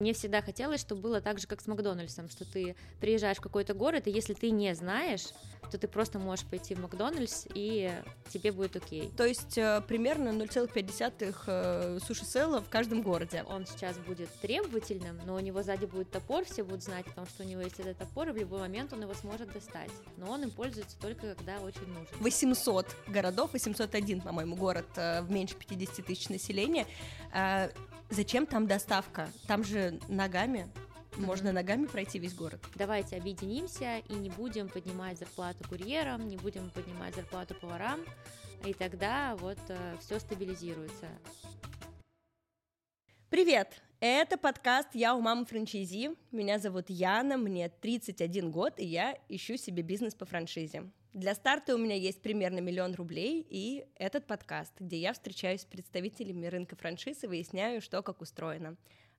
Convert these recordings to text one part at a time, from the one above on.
Мне всегда хотелось, чтобы было так же, как с Макдональдсом, что ты приезжаешь в какой-то город, и если ты не знаешь, то ты просто можешь пойти в Макдональдс, и тебе будет окей. То есть э, примерно 0,5 э, суши-села в каждом городе. Он сейчас будет требовательным, но у него сзади будет топор, все будут знать о том, что у него есть этот топор, и в любой момент он его сможет достать. Но он им пользуется только когда очень нужен. 800 городов, 801, по-моему, город э, в меньше 50 тысяч населения. Зачем там доставка? Там же ногами можно ногами пройти весь город. Давайте объединимся и не будем поднимать зарплату курьерам, не будем поднимать зарплату поварам, и тогда вот э, все стабилизируется. Привет! Это подкаст «Я у мамы франчайзи». Меня зовут Яна, мне 31 год, и я ищу себе бизнес по франшизе. Для старта у меня есть примерно миллион рублей, и этот подкаст, где я встречаюсь с представителями рынка франшиз и выясняю, что как устроено.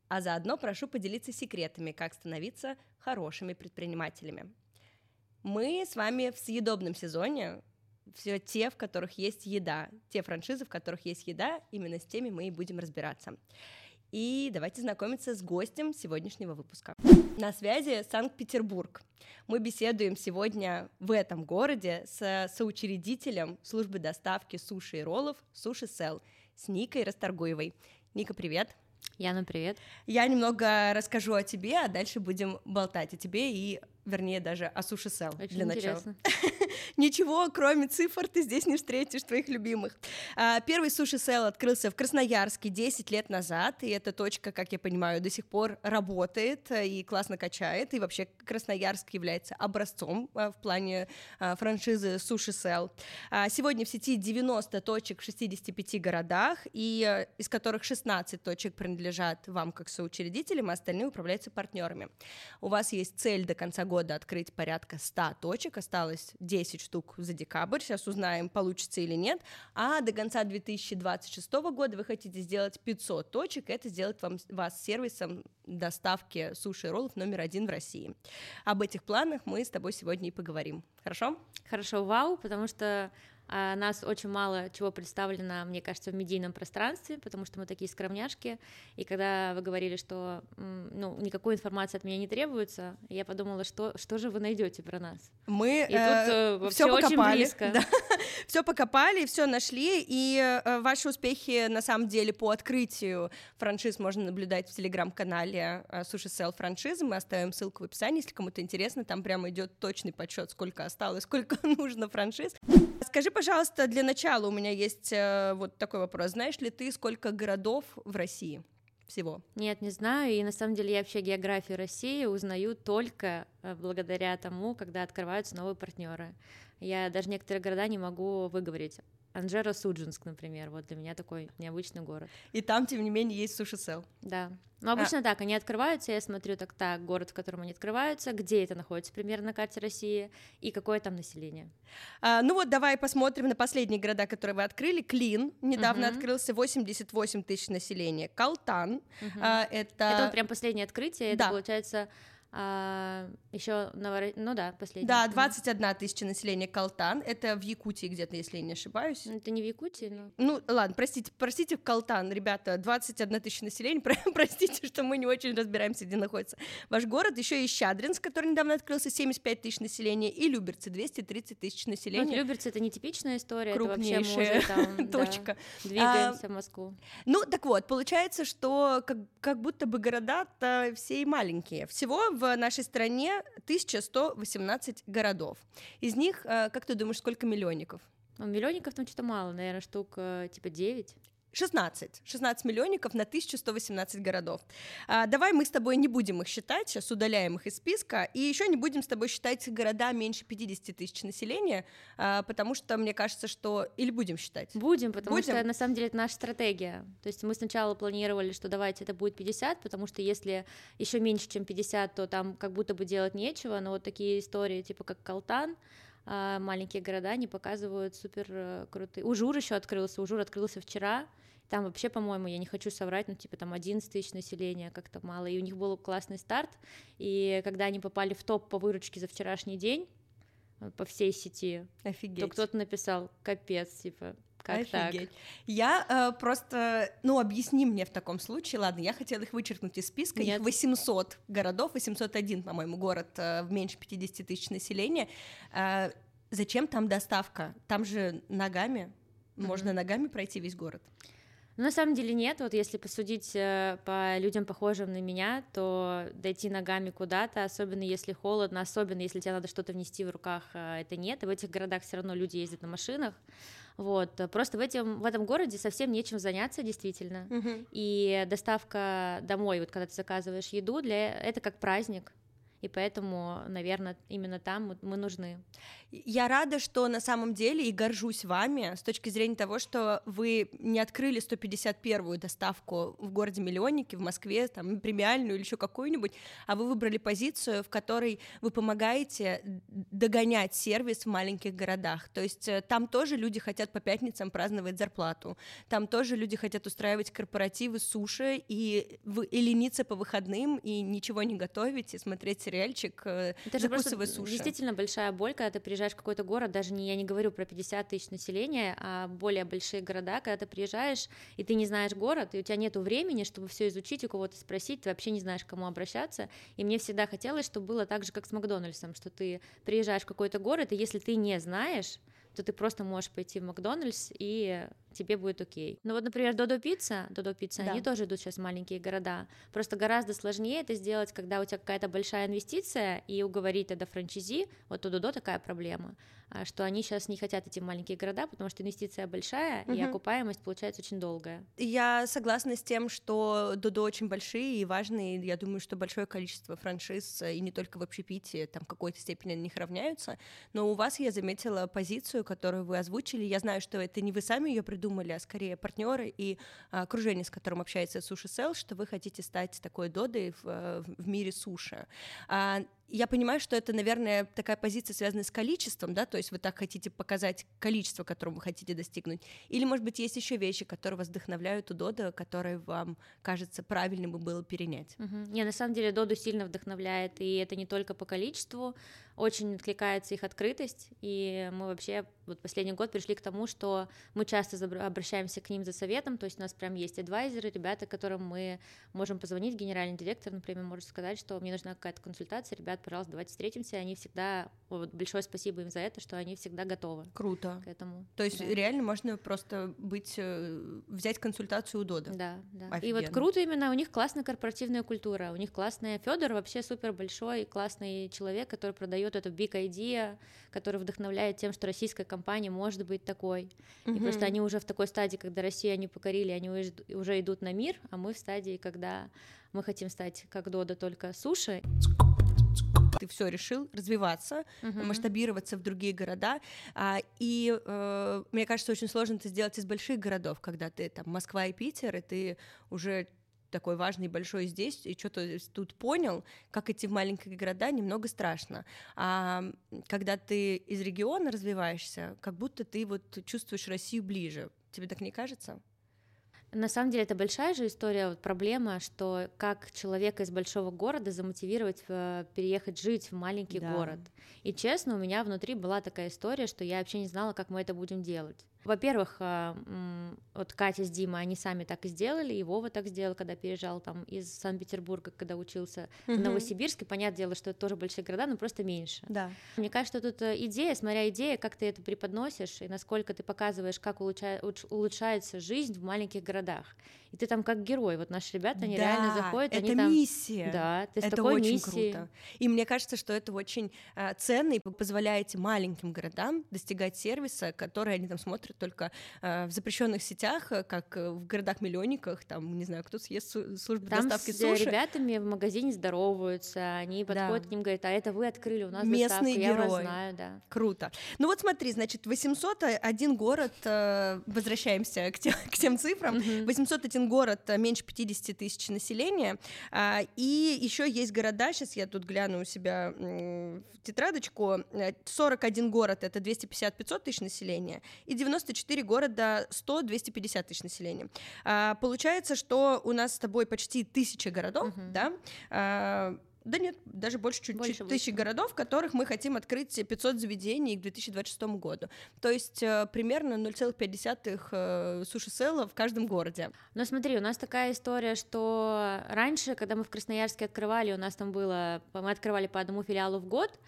А заодно прошу поделиться секретами, как становиться хорошими предпринимателями. Мы с вами в съедобном сезоне, все те, в которых есть еда, те франшизы, в которых есть еда, именно с теми мы и будем разбираться. И давайте знакомиться с гостем сегодняшнего выпуска. На связи Санкт-Петербург. Мы беседуем сегодня в этом городе с соучредителем службы доставки суши и роллов Суши Сел с Никой Расторгуевой. Ника, привет! Яна, привет! Я немного расскажу о тебе, а дальше будем болтать о тебе и вернее, даже о суши сел для интересно. Ничего, кроме цифр, ты здесь не встретишь твоих любимых. А, первый суши сел открылся в Красноярске 10 лет назад, и эта точка, как я понимаю, до сих пор работает и классно качает, и вообще Красноярск является образцом а, в плане а, франшизы суши сел. Сегодня в сети 90 точек в 65 городах, и из которых 16 точек принадлежат вам как соучредителям, а остальные управляются партнерами. У вас есть цель до конца года открыть порядка 100 точек, осталось 10 штук за декабрь, сейчас узнаем, получится или нет, а до конца 2026 года вы хотите сделать 500 точек, это сделать вам, вас сервисом доставки суши и роллов номер один в России. Об этих планах мы с тобой сегодня и поговорим. Хорошо? Хорошо, вау, потому что нас очень мало чего представлено, мне кажется, в медийном пространстве, потому что мы такие скромняшки. И когда вы говорили, что ну, никакой информации от меня не требуется, я подумала, что, что же вы найдете про нас? Мы и э, тут все покопали, близко. Да. все покопали, все нашли, и э, ваши успехи на самом деле по открытию франшиз можно наблюдать в телеграм-канале э, Суши Sell франшизы. Мы оставим ссылку в описании, если кому-то интересно, там прямо идет точный подсчет, сколько осталось, сколько нужно франшиз. Скажи, пожалуйста, для начала у меня есть э, вот такой вопрос. Знаешь ли ты, сколько городов в России? всего? Нет, не знаю. И на самом деле я вообще географию России узнаю только э, благодаря тому, когда открываются новые партнеры. Я даже некоторые города не могу выговорить. Анжеро Суджинск, например, вот для меня такой необычный город. И там, тем не менее, есть суши-сел. Да. Ну, обычно а... так, они открываются, я смотрю так, так, город, в котором они открываются, где это находится примерно на карте России и какое там население. А, ну вот, давай посмотрим на последние города, которые вы открыли. Клин недавно uh-huh. открылся, 88 тысяч населения. Калтан, uh-huh. а, это... Это вот прям последнее открытие, да. это получается а, еще Новор... ну да, последний. Да, 21 тысяча населения Калтан. Это в Якутии где-то, если я не ошибаюсь. Ну, это не в Якутии, но. Ну, ладно, простите, простите, Калтан, ребята, 21 тысяча населения. простите, что мы не очень разбираемся, где находится ваш город. Еще и Щадринск, который недавно открылся, 75 тысяч населения, и Люберцы, 230 тысяч населения. Ну, Люберцы это не типичная история, Крупнейшая это вообще мы уже там, точка. Да, двигаемся а, в Москву. Ну, так вот, получается, что как, как будто бы города-то все и маленькие. Всего в нашей стране 1118 городов. Из них, э, как ты думаешь, сколько миллионников? Ну, миллионников там что-то мало, наверное, штук э, типа 9. 16. 16 миллионников на 1118 городов. А, давай мы с тобой не будем их считать, сейчас удаляем их из списка, и еще не будем с тобой считать города меньше 50 тысяч населения, а, потому что мне кажется, что... Или будем считать? Будем, потому будем? что на самом деле это наша стратегия. То есть мы сначала планировали, что давайте это будет 50, потому что если еще меньше, чем 50, то там как будто бы делать нечего, но вот такие истории, типа как Калтан, а, маленькие города, они показывают супер э, крутые. Ужур еще открылся, Ужур открылся вчера, там вообще, по-моему, я не хочу соврать, ну, типа там 11 тысяч населения, как-то мало. И у них был классный старт. И когда они попали в топ по выручке за вчерашний день, э, по всей сети, Офигеть. то кто-то написал, капец, типа, Как Офигеть. Так? Я э, просто, ну, объясни мне в таком случае, ладно, я хотела их вычеркнуть из списка, Нет. их 800 городов, 801, по-моему, город э, в меньше 50 тысяч населения. Э, зачем там доставка? Там же ногами, mm-hmm. можно ногами пройти весь город. Ну, на самом деле нет, вот если посудить э, по людям, похожим на меня, то дойти ногами куда-то, особенно если холодно, особенно если тебе надо что-то внести в руках, э, это нет, и в этих городах все равно люди ездят на машинах, вот, просто в, этом в этом городе совсем нечем заняться, действительно, uh-huh. и доставка домой, вот когда ты заказываешь еду, для это как праздник, и поэтому, наверное, именно там мы нужны. Я рада, что на самом деле и горжусь вами с точки зрения того, что вы не открыли 151-ю доставку в городе Миллионнике, в Москве, там, премиальную или еще какую-нибудь, а вы выбрали позицию, в которой вы помогаете догонять сервис в маленьких городах. То есть э, там тоже люди хотят по пятницам праздновать зарплату, там тоже люди хотят устраивать корпоративы суши и, и лениться по выходным, и ничего не готовить, и смотреть сериальчик, э, Это закусывая суши. действительно большая боль, когда ты приезжаешь в какой-то город, даже не, я не говорю про 50 тысяч населения, а более большие города, когда ты приезжаешь, и ты не знаешь город, и у тебя нет времени, чтобы все изучить, у кого-то спросить, ты вообще не знаешь, к кому обращаться, и мне всегда хотелось, чтобы было так же, как с Макдональдсом, что ты приезжаешь в какой-то город, и если ты не знаешь, то ты просто можешь пойти в Макдональдс и тебе будет окей. Ну вот, например, Додо Пицца, Додо Пицца, да. они тоже идут сейчас в маленькие города. Просто гораздо сложнее это сделать, когда у тебя какая-то большая инвестиция, и уговорить это франчизи, вот у Додо такая проблема, а, что они сейчас не хотят идти в маленькие города, потому что инвестиция большая, угу. и окупаемость получается очень долгая. Я согласна с тем, что Додо очень большие и важные, я думаю, что большое количество франшиз, и не только в общепите, там в какой-то степени на них равняются, но у вас я заметила позицию, которую вы озвучили, я знаю, что это не вы сами ее придумали, придумали, а скорее партнеры и а, окружение, с которым общается Суши Сел, что вы хотите стать такой додой в, э, в мире суши. Я понимаю, что это, наверное, такая позиция, связанная с количеством, да, то есть вы так хотите показать количество, которого вы хотите достигнуть, или, может быть, есть еще вещи, которые вас вдохновляют у Дода, которые вам кажется правильным бы было перенять. Угу. Не, на самом деле Доду сильно вдохновляет, и это не только по количеству, очень откликается их открытость, и мы вообще вот последний год пришли к тому, что мы часто обращаемся к ним за советом, то есть у нас прям есть адвайзеры, ребята, которым мы можем позвонить, генеральный директор, например, может сказать, что мне нужна какая-то консультация, ребят, ребят, пожалуйста, давайте встретимся, они всегда, вот, большое спасибо им за это, что они всегда готовы. Круто. К этому. То есть да. реально можно просто быть, э, взять консультацию у Дода. Да, да. Офигенно. И вот круто именно, у них классная корпоративная культура, у них классная, Федор вообще супер большой, классный человек, который продает эту big idea, который вдохновляет тем, что российская компания может быть такой. Mm-hmm. И просто они уже в такой стадии, когда Россию они покорили, они уже идут на мир, а мы в стадии, когда мы хотим стать как Дода, только суши ты все решил развиваться, uh-huh. масштабироваться в другие города. А, и э, мне кажется, очень сложно это сделать из больших городов, когда ты там Москва и Питер, и ты уже такой важный большой здесь, и что-то тут понял, как идти в маленькие города, немного страшно. А когда ты из региона развиваешься, как будто ты вот чувствуешь Россию ближе. Тебе так не кажется? На самом деле это большая же история, вот проблема, что как человека из большого города замотивировать э, переехать жить в маленький да. город. И честно, у меня внутри была такая история, что я вообще не знала, как мы это будем делать. Во-первых, а, вот Катя с Димой, они сами так и сделали, и Вова так сделал, когда переезжал там из Санкт-Петербурга, когда учился угу. в Новосибирске. Понятное дело, что это тоже большие города, но просто меньше. Да. Мне кажется, тут э, идея, смотря идея, как ты это преподносишь, и насколько ты показываешь, как улучшается жизнь в маленьких городах и ты там как герой. Вот наши ребята, они да, реально заходят, это они там... миссия. Да, ты это такой очень миссией. круто. И мне кажется, что это очень э, ценно и позволяет маленьким городам достигать сервиса, который они там смотрят только э, в запрещенных сетях, э, как в городах-миллионниках, там, не знаю, кто съест службу там доставки с суши. ребятами в магазине здороваются, они подходят да. к ним, говорят, а это вы открыли, у нас Местный доставка, герой. я вас знаю, да. Круто. Ну вот смотри, значит, 801 город, э, возвращаемся к тем, к тем цифрам, mm-hmm. 801 город меньше меньше 50 тысяч населения. А, и еще есть города, сейчас я тут гляну у себя в тетрадочку, 41 э, город — это 250-500 тысяч населения, и 94 города 100-250 тысяч населения. А, получается, что у нас с тобой почти тысяча городов, uh-huh. да, а, да нет, даже больше чуть-чуть Больше, тысячи больше. городов, в которых мы хотим открыть 500 заведений к 2026 году. То есть э, примерно 0,5 э, суши-села в каждом городе. Но смотри, у нас такая история, что раньше, когда мы в Красноярске открывали, у нас там было, мы открывали по одному филиалу в год,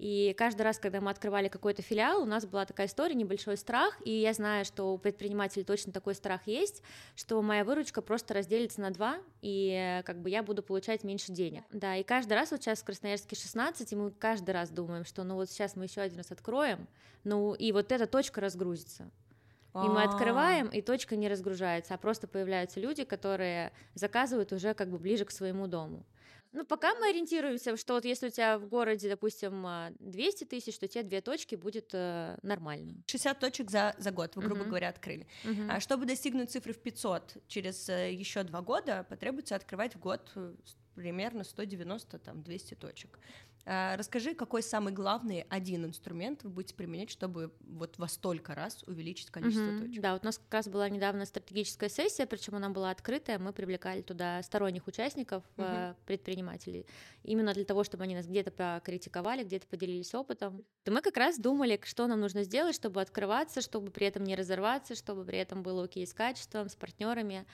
и каждый раз, когда мы открывали какой-то филиал, у нас была такая история, небольшой страх, и я знаю, что у предпринимателей точно такой страх есть, что моя выручка просто разделится на два, и как бы я буду получать меньше денег. Да, и каждый раз вот сейчас в Красноярске 16, и мы каждый раз думаем, что ну вот сейчас мы еще один раз откроем, ну и вот эта точка разгрузится. И мы открываем, и точка не разгружается, а просто появляются люди, которые заказывают уже как бы ближе к своему дому. Ну, пока мы ориентируемся, что вот если у тебя в городе, допустим, а, 200 тысяч, то у тебя две точки будет э, нормально. 60 точек за, за год, вы, грубо Мгм. говоря, открыли. Мгм. А чтобы достигнуть цифры в 500 через э, еще два года, потребуется открывать в год э, примерно 190, там, 200 точек. А, Расскажи, какой самый главный один инструмент вы будете применять, чтобы вот во столько раз увеличить количество Мгм. точек? Да, вот у нас как раз была недавно стратегическая сессия, причем она была открытая, мы привлекали туда сторонних участников, э, предпринимателей, именно для того, чтобы они нас где-то покритиковали, где-то поделились опытом. И мы как раз думали, что нам нужно сделать, чтобы открываться, чтобы при этом не разорваться, чтобы при этом было окей с качеством, с партнерами.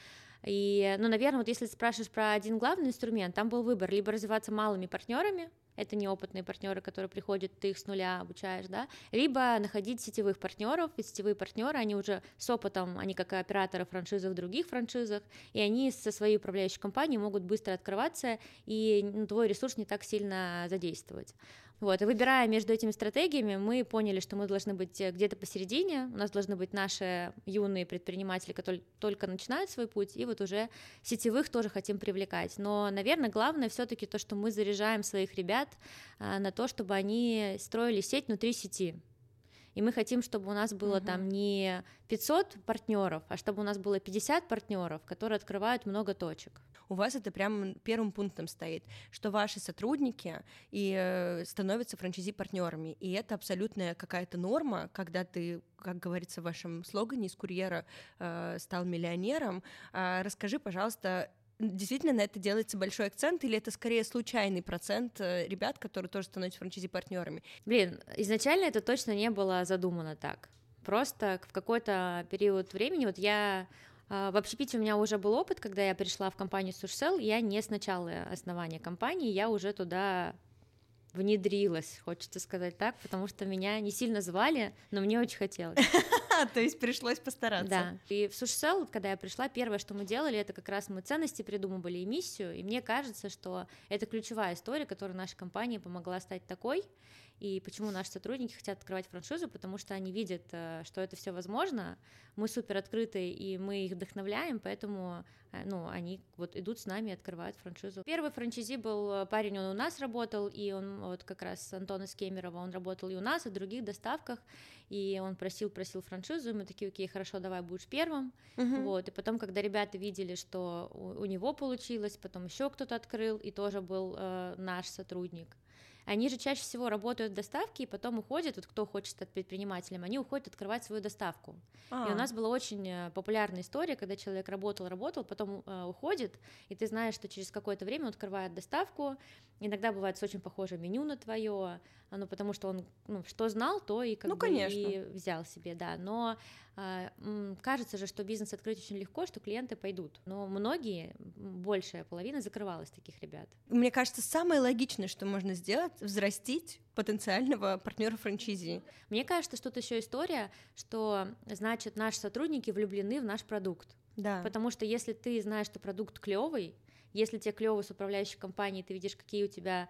И, ну, наверное, вот если ты спрашиваешь про один главный инструмент, там был выбор либо развиваться малыми партнерами, это неопытные партнеры, которые приходят, ты их с нуля обучаешь, да, либо находить сетевых партнеров, и сетевые партнеры, они уже с опытом, они как операторы франшизы в других франшизах, и они со своей управляющей компанией могут быстро открываться, и ну, твой ресурс не так сильно задействовать. Вот, и выбирая между этими стратегиями, мы поняли, что мы должны быть э, где-то посередине, у нас должны быть наши юные предприниматели, которые только начинают свой путь, и вот уже сетевых тоже хотим привлекать. Но, наверное, главное все-таки то, что мы заряжаем своих ребят а, на то, чтобы они строили сеть внутри сети. И мы хотим, чтобы у нас было Мгм. там не 500 партнеров, а чтобы у нас было 50 партнеров, которые открывают много точек. У вас это прям первым пунктом стоит, что ваши сотрудники и э, становятся франчайзи-партнерами, и это абсолютная какая-то норма, когда ты, как говорится в вашем слогане, из курьера э, стал миллионером. А, расскажи, пожалуйста, действительно на это делается большой акцент, или это скорее случайный процент э, ребят, которые тоже становятся франчайзи-партнерами? Блин, изначально это точно не было задумано так. Просто в какой-то период времени, вот я а, в общепите у меня уже был опыт, когда я пришла в компанию Сушсел, я не с начала основания компании, я уже туда внедрилась, хочется сказать так, потому что меня не сильно звали, но мне очень хотелось. То есть пришлось постараться. Да. И в Сушсел, когда я пришла, первое, что мы делали, это как раз мы ценности придумывали и миссию. И мне кажется, что это ключевая история, которая нашей компании помогла стать такой. И почему наши сотрудники хотят открывать франшизу, потому что они видят, э, что это все возможно. Мы супер открыты, и мы их вдохновляем, поэтому э, ну, они вот идут с нами и открывают франшизу. Первый франчайзи был э, парень, он у нас работал, и он вот как раз Антон из Кемерово, он работал и у нас, и в других доставках, и он просил, просил франшизу, и мы такие, окей, хорошо, давай будешь первым, Мгм. вот, и потом, когда ребята видели, что у, у него получилось, потом еще кто-то открыл, и тоже был э, наш сотрудник. Они же чаще всего работают в доставке и потом уходят, вот кто хочет стать предпринимателем, они уходят открывать свою доставку. И А. у нас была очень э, популярная история, когда человек работал, работал, потом э, уходит, и ты знаешь, что через какое-то время он открывает доставку. Иногда бывает с очень похожим меню на твое, ну потому что он ну, что знал, то и как Ну, бы конечно. и взял себе, да. Но а, м, кажется же, что бизнес открыть очень легко, что клиенты пойдут. Но многие, большая половина закрывалась таких ребят. Мне кажется, самое логичное, что можно сделать, взрастить потенциального партнера франчайзи. Мне кажется, что тут еще история, что значит наши сотрудники влюблены в наш продукт. Да. Потому что если ты знаешь, что продукт клевый, если тебе клево с управляющей компанией, ты видишь, какие у тебя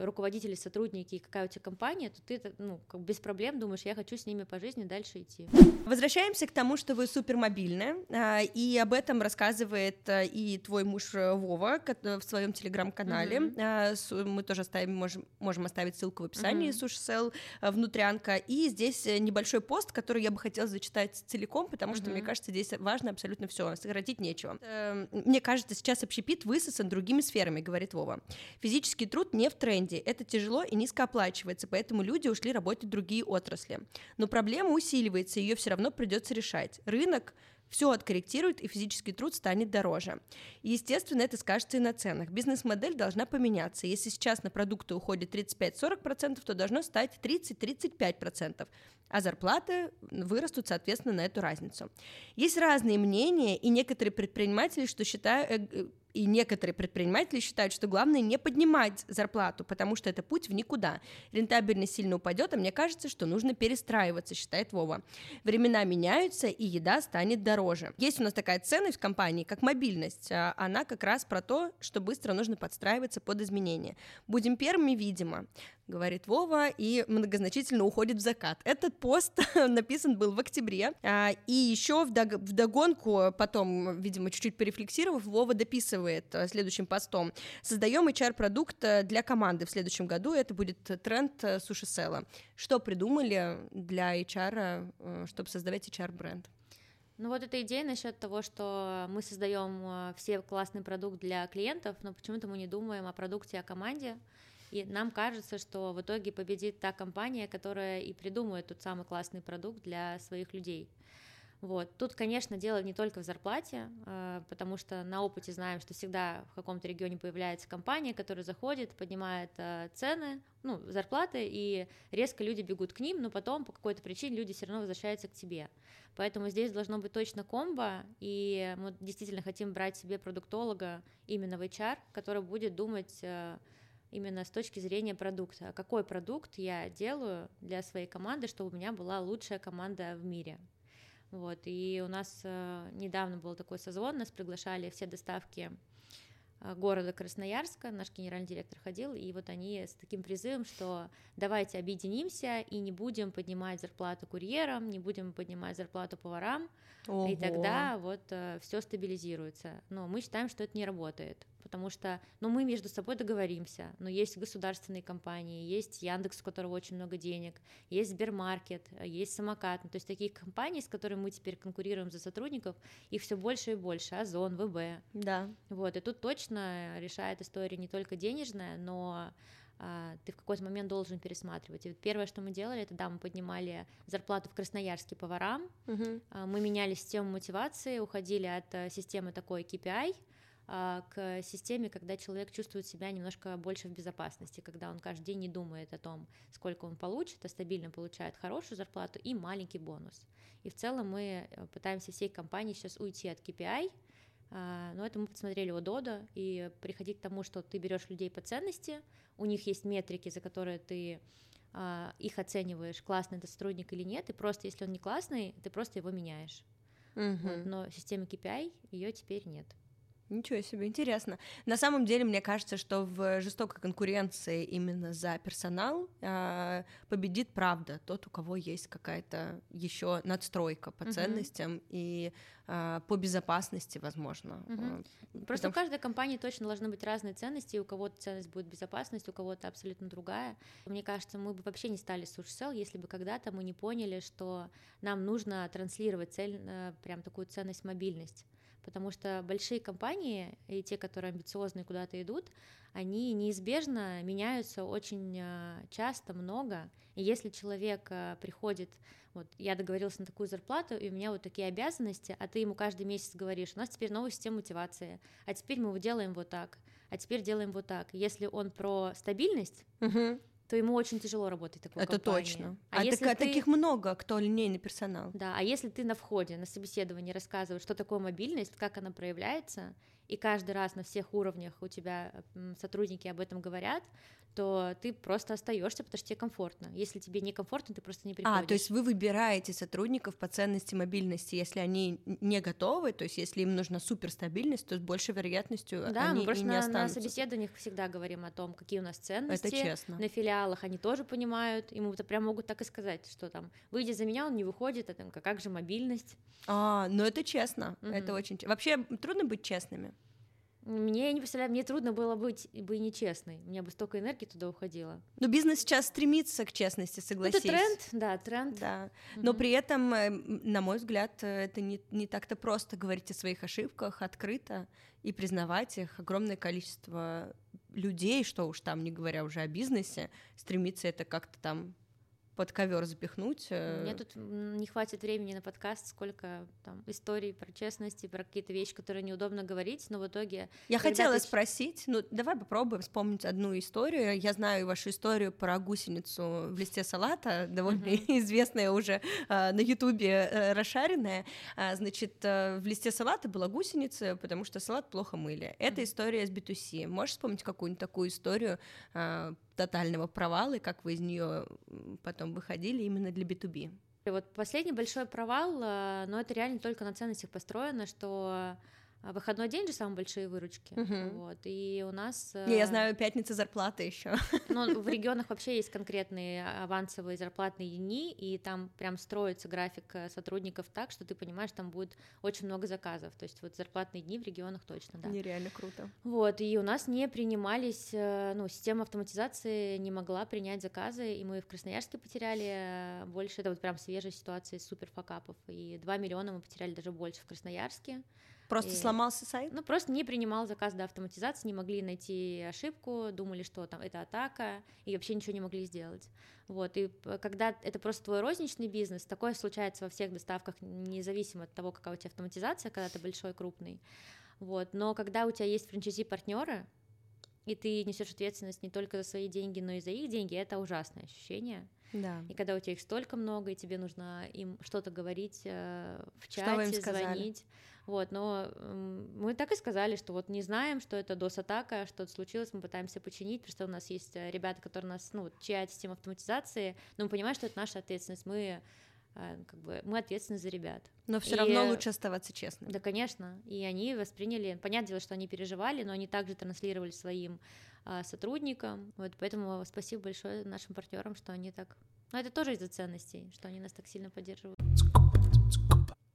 руководители, сотрудники и какая у тебя компания, то ты ну, как без проблем думаешь, я хочу с ними по жизни дальше идти. Возвращаемся к тому, что вы супермобильны, а, и об этом рассказывает а, и твой муж э, Вова ко- в своем телеграм-канале. С- Мы тоже оставим, можем, можем оставить ссылку в описании, Мгм. сушсел внутрянка. И здесь э, небольшой пост, который я бы хотела зачитать целиком, потому что, Мгм. мне кажется, здесь важно абсолютно все, сократить нечего. Эм, Мне кажется, сейчас общепит высосан другими сферами, говорит Вова. Физический труд не в тренде, это тяжело и низко оплачивается, поэтому люди ушли работать в другие отрасли. Но проблема усиливается, ее все равно придется решать. Рынок все откорректирует, и физический труд станет дороже. И, естественно, это скажется и на ценах. Бизнес-модель должна поменяться. Если сейчас на продукты уходит 35-40%, то должно стать 30-35%, а зарплаты вырастут, соответственно, на эту разницу. Есть разные мнения, и некоторые предприниматели, что считают, э, и некоторые предприниматели считают, что главное не поднимать зарплату, потому что это путь в никуда. Рентабельность сильно упадет, а мне кажется, что нужно перестраиваться, считает Вова. Времена меняются, и еда станет дороже. Есть у нас такая ценность в компании, как мобильность. А она как раз про то, что быстро нужно подстраиваться под изменения. Будем первыми, видимо говорит Вова, и многозначительно уходит в закат. Этот пост написан был в октябре, а, и еще в догонку, потом, видимо, чуть-чуть порефлексировав, Вова дописывает а, следующим постом. Создаем HR-продукт э, для команды в следующем году, это будет тренд э, суши-села. Что придумали для HR, э, чтобы создавать HR-бренд? Ну вот эта идея насчет того, что мы создаем все классный продукт для клиентов, но почему-то мы не думаем о продукте, о команде. И нам кажется, что в итоге победит та компания, которая и придумает тот самый классный продукт для своих людей. Вот. Тут, конечно, дело не только в зарплате, а, потому что на опыте знаем, что всегда в каком-то регионе появляется компания, которая заходит, поднимает а, цены, ну, зарплаты, и резко люди бегут к ним, но потом по какой-то причине люди все равно возвращаются к тебе. Поэтому здесь должно быть точно комбо, и мы действительно хотим брать себе продуктолога именно в HR, который будет думать а, именно с точки зрения продукта. Какой продукт я делаю для своей команды, чтобы у меня была лучшая команда в мире. Вот, и у нас э, недавно был такой созвон, нас приглашали все доставки э, города Красноярска, наш генеральный директор ходил, и вот они с таким призывом, что давайте объединимся и не будем поднимать зарплату курьерам, не будем поднимать зарплату поварам, Ого. и тогда вот э, все стабилизируется. Но мы считаем, что это не работает потому что, ну, мы между собой договоримся, но есть государственные компании, есть Яндекс, у которого очень много денег, есть Сбермаркет, есть Самокат, ну, то есть таких компаний, с которыми мы теперь конкурируем за сотрудников, их все больше и больше, Озон, ВБ. Да. Вот, и тут точно решает история не только денежная, но а, ты в какой-то момент должен пересматривать. И вот первое, что мы делали, это да, мы поднимали зарплату в Красноярске поварам, угу. мы меняли систему мотивации, уходили от э, системы такой KPI, к системе, когда человек чувствует себя немножко больше в безопасности, когда он каждый день не думает о том, сколько он получит, а стабильно получает хорошую зарплату и маленький бонус. И в целом мы э, пытаемся всей компании сейчас уйти от KPI, а, но это мы посмотрели у Дода и приходить к тому, что ты берешь людей по ценности, у них есть метрики, за которые ты а, их оцениваешь, классный это сотрудник или нет, и просто если он не классный, ты просто его меняешь. Угу. Вот, но системы KPI ее теперь нет. Ничего себе, интересно. На самом деле, мне кажется, что в жестокой конкуренции именно за персонал э, победит правда, тот, у кого есть какая-то еще надстройка по угу. ценностям и э, по безопасности, возможно. Угу. Просто Потому... у каждой компании точно должны быть разные ценности, и у кого-то ценность будет безопасность, у кого-то абсолютно другая. Мне кажется, мы бы вообще не стали сушсел, если бы когда-то мы не поняли, что нам нужно транслировать цель, э, прям такую ценность мобильность потому что большие компании и те, которые амбициозные куда-то идут, они неизбежно меняются очень а, часто, много. И если человек а, приходит, вот я договорился на такую зарплату, и у меня вот такие обязанности, а ты ему каждый месяц говоришь, у нас теперь новая система мотивации, а теперь мы делаем вот так, а теперь делаем вот так. Если он про стабильность, угу то ему очень тяжело работать такой Это компании. точно. А, а если так, ты... таких много, кто линейный персонал. Да, а если ты на входе, на собеседовании рассказываешь, что такое мобильность, как она проявляется, и каждый раз на всех уровнях у тебя сотрудники об этом говорят, то ты просто остаешься, потому что тебе комфортно. Если тебе некомфортно, ты просто не приходишь. А, то есть вы выбираете сотрудников по ценности мобильности, если они не готовы, то есть если им нужна суперстабильность, то с большей вероятностью да, они мы просто и не на, останутся. на собеседованиях всегда говорим о том, какие у нас ценности. Это честно. На филиалах они тоже понимают, ему это прям могут так и сказать, что там, выйди за меня, он не выходит, а там, как же мобильность. А, ну это честно, mm-hmm. это очень... Вообще трудно быть честными. Мне, я не представляю, мне трудно было быть бы и нечестной. У меня бы столько энергии туда уходило. Но бизнес сейчас стремится к честности, согласись. Это тренд, да, тренд. Да. Но угу. при этом, э, на мой взгляд, э, это не, не так-то просто говорить о своих ошибках открыто и признавать их. Огромное количество людей, что уж там, не говоря уже о бизнесе, стремится это как-то там под ковер запихнуть. Э. Мне тут не хватит времени на подкаст, сколько там историй про честность и про какие-то вещи, которые неудобно говорить, но в итоге... Я хотела ты... спросить, ну давай попробуем вспомнить одну историю. Я знаю вашу историю про гусеницу в листе салата, довольно mm-hmm. известная уже э, на ютубе э, расшаренная. А, значит, э, в листе салата была гусеница, потому что салат плохо мыли. Это mm-hmm. история с B2C. Можешь вспомнить какую-нибудь такую историю э, тотального провала, и как вы из нее потом выходили именно для B2B? И вот последний большой провал, э, но это реально только на ценностях построено, что выходной день же самые большие выручки. Угу. Вот, и у нас... Не, я э, знаю, пятница зарплаты еще. Ну, в регионах вообще есть конкретные авансовые зарплатные дни, и там прям строится график э, сотрудников так, что ты понимаешь, там будет очень много заказов. То есть вот зарплатные дни в регионах точно, да. Нереально круто. Вот, и у нас не принимались, э, ну, система автоматизации не могла принять заказы, и мы в Красноярске потеряли больше, это вот прям свежая ситуация супер факапов, и 2 миллиона мы потеряли даже больше в Красноярске. Просто и, сломался сайт? Ну, просто не принимал заказ до автоматизации, не могли найти ошибку, думали, что там это атака, и вообще ничего не могли сделать. Вот, и когда это просто твой розничный бизнес, такое случается во всех доставках, независимо от того, какая у тебя автоматизация, когда ты большой, крупный. Вот, но когда у тебя есть франчайзи-партнеры, и ты несешь ответственность не только за свои деньги, но и за их деньги, это ужасное ощущение. Да. И когда у тебя их столько много, и тебе нужно им что-то говорить э, в чате, звонить. Вот, но мы так и сказали, что вот не знаем, что это DOS-атака, что-то случилось, мы пытаемся починить, потому что у нас есть э, ребята, которые у нас, ну, чья система автоматизации, но мы понимаем, что это наша ответственность, мы э, как бы мы ответственны за ребят. Но все равно лучше оставаться честным. Да, конечно. И они восприняли, понятное дело, что они переживали, но они также транслировали своим а, сотрудникам. Вот поэтому спасибо большое нашим партнерам, что они так. Но это тоже из-за ценностей, что они нас так сильно поддерживают.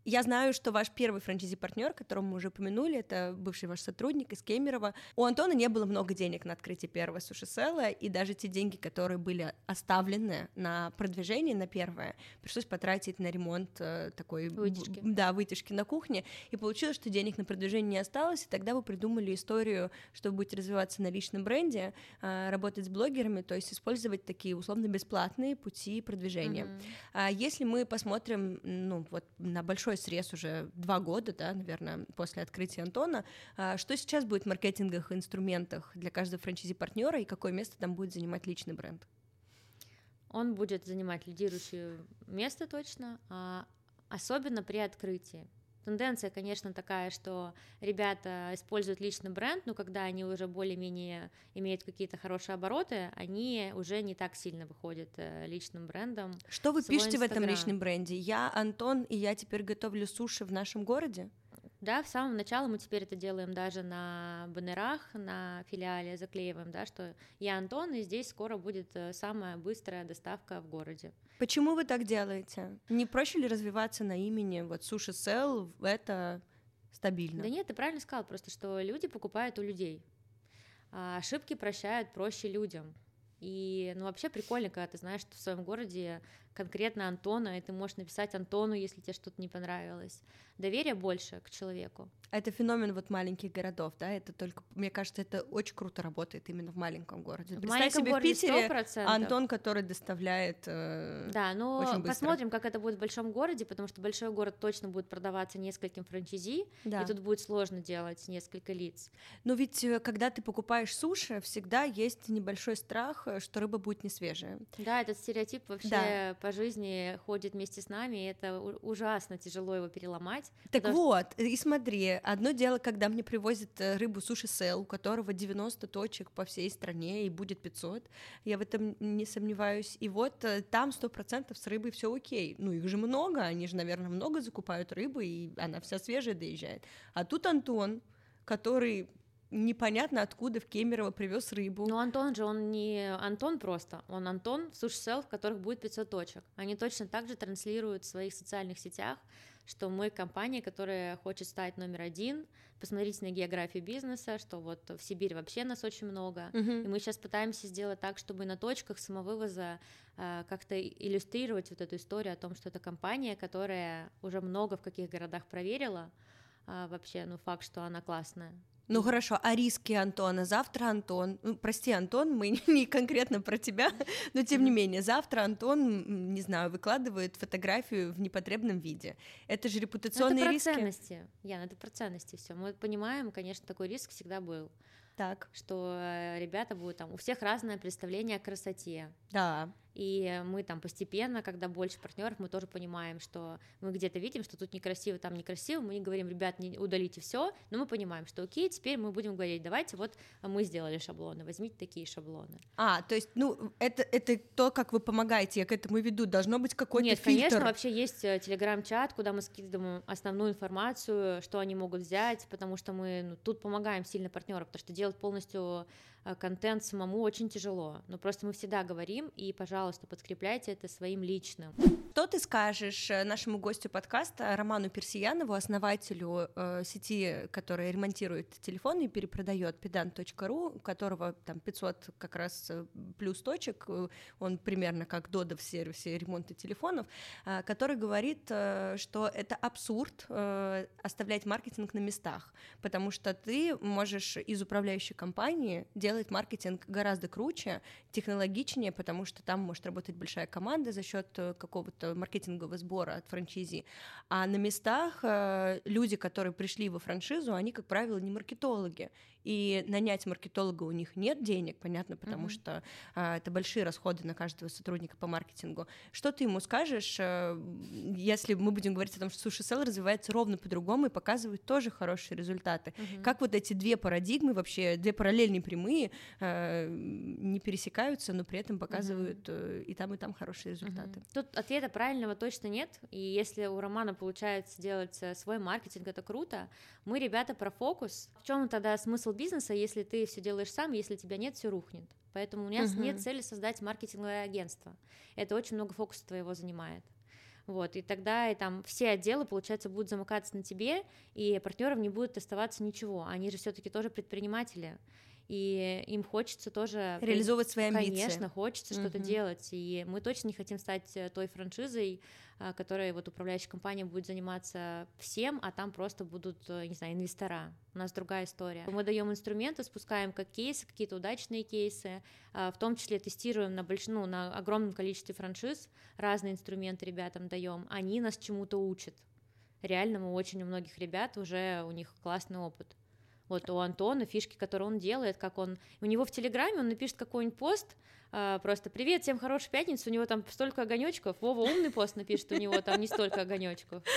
Я знаю, что ваш первый франчайзи-партнер, которого мы уже упомянули, это бывший ваш сотрудник из Кемерово. У Антона не было много денег на открытие первого суши-села, и даже те деньги, которые были оставлены на продвижение, на первое, пришлось потратить на ремонт э, такой... Вытяжки. Да, вытяжки на кухне, и получилось, что денег на продвижение не осталось, и тогда вы придумали историю, что вы будете развиваться на личном бренде, э, работать с блогерами, то есть использовать такие условно-бесплатные пути продвижения. Mm-hmm. Если мы посмотрим, ну, вот на большой большой срез уже два года, да, наверное, после открытия Антона. А что сейчас будет в маркетинговых инструментах для каждого франчайзи-партнера и какое место там будет занимать личный бренд? Он будет занимать лидирующее место точно, а особенно при открытии. Тенденция, конечно, такая, что ребята используют личный бренд, но когда они уже более-менее имеют какие-то хорошие обороты, они уже не так сильно выходят э, личным брендом. Что вы пишете Instagram. в этом личном бренде? Я Антон, и я теперь готовлю суши в нашем городе? Да, в самом начале мы теперь это делаем даже на баннерах, на филиале заклеиваем, да, что я Антон, и здесь скоро будет э, самая быстрая доставка в городе. Почему вы так делаете? Не проще ли развиваться на имени вот Суши Сел? Это стабильно. Да нет, ты правильно сказал, просто что люди покупают у людей. А ошибки прощают проще людям. И, ну, вообще прикольно, когда ты знаешь, что в своем городе конкретно Антона, и ты можешь написать Антону, если тебе что-то не понравилось. Доверие больше к человеку. Это феномен вот маленьких городов, да? Это только, мне кажется, это очень круто работает именно в маленьком городе. В Представь себе в Питере 100%. Антон, который доставляет. Э, да, но посмотрим, как это будет в большом городе, потому что большой город точно будет продаваться нескольким франчайзи, да. и тут будет сложно делать несколько лиц. Но ведь э, когда ты покупаешь суши, всегда есть небольшой страх, э, что рыба будет не свежая. Да, этот стереотип вообще да. По жизни ходит вместе с нами, и это ужасно тяжело его переломать. Так вот, что... и смотри, Одно дело, когда мне привозят э, рыбу суши сел, у которого 90 точек по всей стране и будет 500, я в этом не сомневаюсь. И вот э, там 100% с рыбой все окей. Ну, их же много, они же, наверное, много закупают рыбы, и она вся свежая доезжает. А тут Антон, который непонятно откуда в Кемерово привез рыбу. Ну, Антон же, он не Антон просто, он Антон в суши сел, в которых будет 500 точек. Они точно так же транслируют в своих социальных сетях, что мы компания, которая хочет стать номер один. Посмотрите на географию бизнеса, что вот в Сибири вообще нас очень много. Uh-huh. И мы сейчас пытаемся сделать так, чтобы на точках самовывоза э, как-то иллюстрировать вот эту историю о том, что это компания, которая уже много в каких городах проверила. А вообще, ну, факт, что она классная. Ну хорошо, а риски Антона? Завтра Антон, ну, прости, Антон, мы не конкретно про тебя, но тем не менее, завтра Антон, не знаю, выкладывает фотографию в непотребном виде. Это же репутационные это риски. про ценности, Яна, это про ценности все. Мы понимаем, конечно, такой риск всегда был. Так. Что э, ребята будут там, у всех разное представление о красоте. Да. И мы там постепенно, когда больше партнеров, мы тоже понимаем, что мы где-то видим, что тут некрасиво, там некрасиво, мы не говорим, ребят, не удалите все, но мы понимаем, что окей, теперь мы будем говорить, давайте вот мы сделали шаблоны, возьмите такие шаблоны. А, то есть, ну, это, это то, как вы помогаете, я к этому веду, должно быть какой-то Нет, фильтр. конечно, вообще есть э, телеграм-чат, куда мы скидываем основную информацию, что они могут взять, потому что мы ну, тут помогаем сильно партнерам, потому что делать полностью Э, контент самому очень тяжело, но просто мы всегда говорим, и, пожалуйста, подкрепляйте это своим личным. Что ты скажешь э, нашему гостю подкаста Роману Персиянову, основателю э, сети, которая ремонтирует телефоны и перепродает pedant.ru, у которого там 500 как раз э, плюс точек, он примерно как Дода в сервисе ремонта телефонов, э, который говорит, э, что это абсурд э, оставлять маркетинг на местах, потому что ты можешь из управляющей компании делать маркетинг гораздо круче, технологичнее, потому что там может работать большая команда за счет э, какого-то маркетингового сбора от франчизи. А на местах э, люди, которые пришли во франшизу, они, как правило, не маркетологи и нанять маркетолога у них нет денег, понятно, потому mm-hmm. что а, это большие расходы на каждого сотрудника по маркетингу. Что ты ему скажешь, а, если мы будем говорить о том, что суши сел развивается ровно по-другому и показывает тоже хорошие результаты? Mm-hmm. Как вот эти две парадигмы вообще, две параллельные прямые а, не пересекаются, но при этом показывают mm-hmm. и там, и там хорошие результаты? Mm-hmm. Тут ответа правильного точно нет, и если у Романа получается делать э, свой маркетинг, это круто. Мы, ребята, про фокус. В чем тогда смысл смысл бизнеса, если ты все делаешь сам, если тебя нет, все рухнет. Поэтому у меня uh-huh. нет цели создать маркетинговое агентство. Это очень много фокуса твоего занимает. Вот, и тогда и там все отделы, получается, будут замыкаться на тебе, и партнеров не будет оставаться ничего. Они же все-таки тоже предприниматели и им хочется тоже реализовывать свои амбиции. Конечно, хочется что-то делать, и мы точно не хотим стать э, той франшизой, а, которая вот управляющая компания будет заниматься всем, а там просто будут, э, не знаю, инвестора. У нас другая история. Мы даем инструменты, спускаем как кейсы, какие-то удачные кейсы, а, в том числе тестируем на больш... ну, на огромном количестве франшиз разные инструменты ребятам даем. Они нас чему-то учат. Реально мы очень у многих ребят уже у них классный опыт. Вот у Антона фишки, которые он делает, как он... У него в Телеграме он напишет какой-нибудь пост, а, просто «Привет, всем хорошей пятницы», у него там столько огонечков, Вова умный пост напишет, у него там не столько огонечков.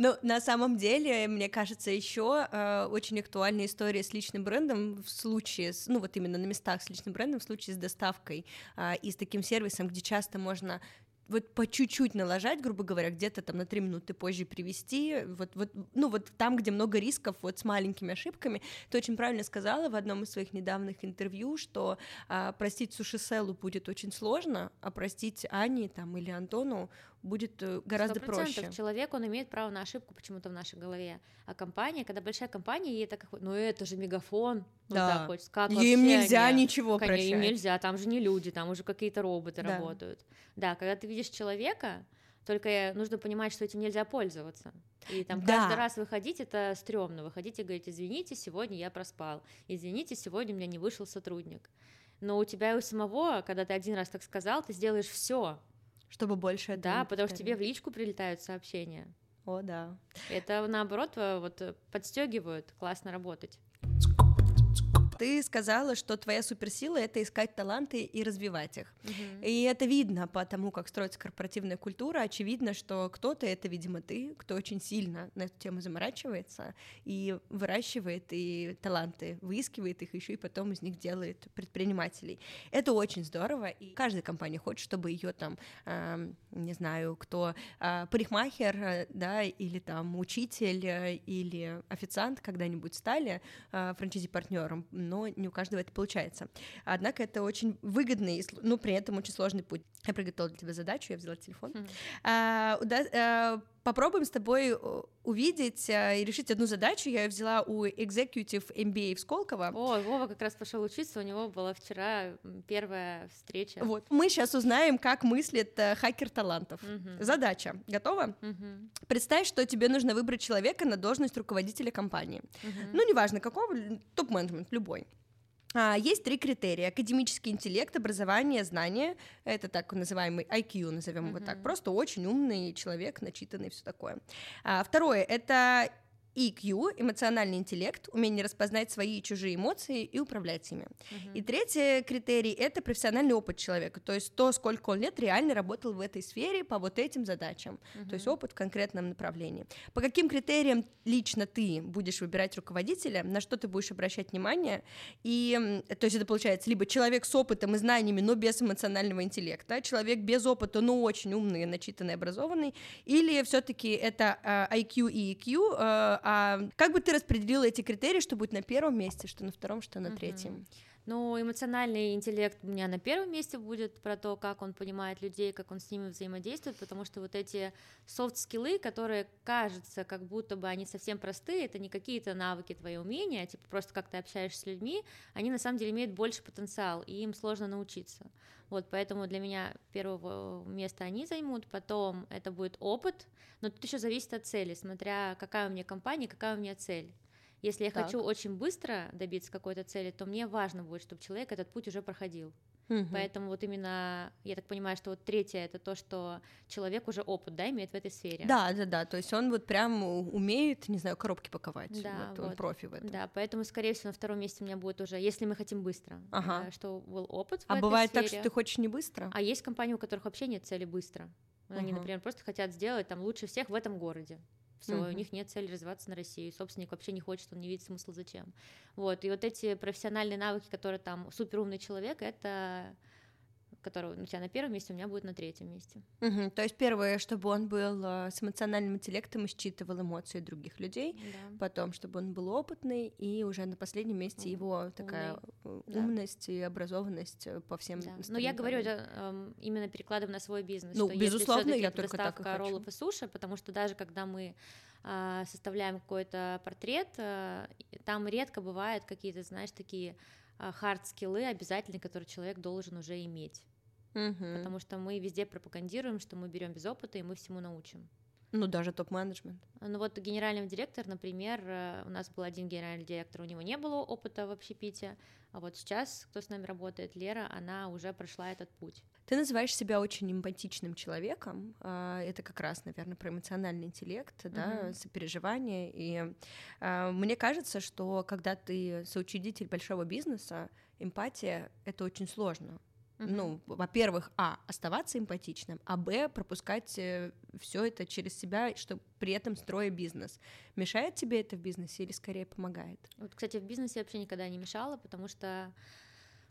Ну, на самом деле, мне кажется, еще э, очень актуальная история с личным брендом в случае, с, ну вот именно на местах с личным брендом, в случае с доставкой э, и с таким сервисом, где часто можно вот по чуть-чуть налажать, грубо говоря, где-то там на три минуты позже привести, вот, вот, ну вот там, где много рисков, вот с маленькими ошибками, ты очень правильно сказала в одном из своих недавних интервью, что а, простить Сушиселу будет очень сложно, а простить Ане там или Антону будет э, гораздо 100%. проще. Человек, он имеет право на ошибку почему-то в нашей голове. А компания, когда большая компания, ей так, ну это же мегафон, да. вот так как Им нельзя они... ничего Конечно, прощать. Им нельзя, там же не люди, там уже какие-то роботы да. работают. Да, когда ты видишь человека, только нужно понимать, что этим нельзя пользоваться. И там да. каждый раз выходить это стрёмно. Выходить и говорить, извините, сегодня я проспал. Извините, сегодня у меня не вышел сотрудник. Но у тебя и у самого, когда ты один раз так сказал, ты сделаешь все, чтобы больше это Да, потому что тебе в личку прилетают сообщения. О, да. Это наоборот вот подстегивают классно работать. Ты сказала, что твоя суперсила — это искать таланты и развивать их. Угу. И это видно по тому, как строится корпоративная культура. Очевидно, что кто-то — это, видимо, ты, кто очень сильно на эту тему заморачивается и выращивает и таланты, выискивает их еще и потом из них делает предпринимателей. Это очень здорово, и каждая компания хочет, чтобы ее там, э, не знаю, кто, э, парикмахер, э, да, или там учитель, э, или официант когда-нибудь стали э, франчизи-партнером, но не у каждого это получается. Однако это очень выгодный, ну, при этом очень сложный путь. Я приготовила для тебя задачу, я взяла телефон. Mm-hmm. А, да, а, попробуем с тобой э, увидеть и решить одну задачу. Я ее взяла у Executive MBA в Сколково. О, Вова как раз пошел учиться, у него была вчера первая встреча. Вот. Мы сейчас узнаем, как мыслит хакер талантов. Угу. Задача. Готова? Угу. Представь, что тебе нужно выбрать человека на должность руководителя компании. Угу. Ну, неважно какого, топ-менеджмент, любой. А, есть три критерия: академический интеллект, образование, знания. Это так называемый IQ, назовем его mm-hmm. так. Просто очень умный человек, начитанный, все такое. А, второе это EQ, эмоциональный интеллект, умение распознать свои и чужие эмоции и управлять ими. Uh-huh. И третий критерий — это профессиональный опыт человека, то есть то, сколько он лет реально работал в этой сфере по вот этим задачам, uh-huh. то есть опыт в конкретном направлении. По каким критериям лично ты будешь выбирать руководителя, на что ты будешь обращать внимание, и, то есть это получается либо человек с опытом и знаниями, но без эмоционального интеллекта, человек без опыта, но очень умный, начитанный, образованный, или все-таки это uh, э, IQ и EQ, а как бы ты распределила эти критерии, что будет на первом месте, что на втором, что на третьем? Ну, эмоциональный интеллект у меня на первом месте будет про то, как он понимает людей, как он с ними взаимодействует, потому что вот эти софт-скиллы, которые кажутся, как будто бы они совсем простые, это не какие-то навыки, твои умения, а типа просто как ты общаешься с людьми, они на самом деле имеют больше потенциал, и им сложно научиться. Вот, поэтому для меня первого места они займут, потом это будет опыт, но тут еще зависит от цели, смотря какая у меня компания, какая у меня цель. Если я так. хочу очень быстро добиться какой-то цели, то мне важно будет, чтобы человек этот путь уже проходил. Угу. Поэтому вот именно, я так понимаю, что вот третье это то, что человек уже опыт, да, имеет в этой сфере. Да, да, да. То есть он вот прям умеет, не знаю, коробки паковать. Да, вот, вот. он профи в этом. Да, поэтому, скорее всего, на втором месте у меня будет уже, если мы хотим быстро, ага. да, что был опыт. В а этой бывает сфере. так, что ты хочешь не быстро? А есть компании, у которых вообще нет цели быстро. Они, угу. например, просто хотят сделать там лучше всех в этом городе. Все, mm-hmm. у них нет цели развиваться на Россию, собственник вообще не хочет, он не видит смысла зачем. Вот, и вот эти профессиональные навыки, которые там суперумный человек, это который у тебя на первом месте, у меня будет на третьем месте. Угу, то есть первое, чтобы он был э, с эмоциональным интеллектом и считывал эмоции других людей, да. потом, чтобы он был опытный, и уже на последнем месте его такая Умный. умность да. и образованность э, по всем. Да. Но я говорю это э, именно перекладывая на свой бизнес. Ну, что безусловно, если я только так и хочу. роллов и суши, потому что даже когда мы э, составляем какой-то портрет, э, там редко бывают какие-то, знаешь, такие хард-скиллы обязательные, которые человек должен уже иметь. Угу. Потому что мы везде пропагандируем, что мы берем без опыта и мы всему научим. Ну, даже топ-менеджмент. Ну вот генеральный директор, например, э, у нас был один генеральный директор, у него не было опыта в общепите, а вот сейчас, кто с нами работает, Лера, она уже прошла этот путь. Ты называешь себя очень эмпатичным человеком, а, это как раз, наверное, про эмоциональный интеллект, да, mm-hmm. сопереживание, и а, мне кажется, что когда ты соучредитель большого бизнеса, эмпатия — это очень сложно, Uh-huh. Ну, во-первых, а оставаться эмпатичным, а б пропускать э, все это через себя, чтобы при этом строя бизнес. Мешает тебе это в бизнесе или скорее помогает? Вот, кстати, в бизнесе вообще никогда не мешало, потому что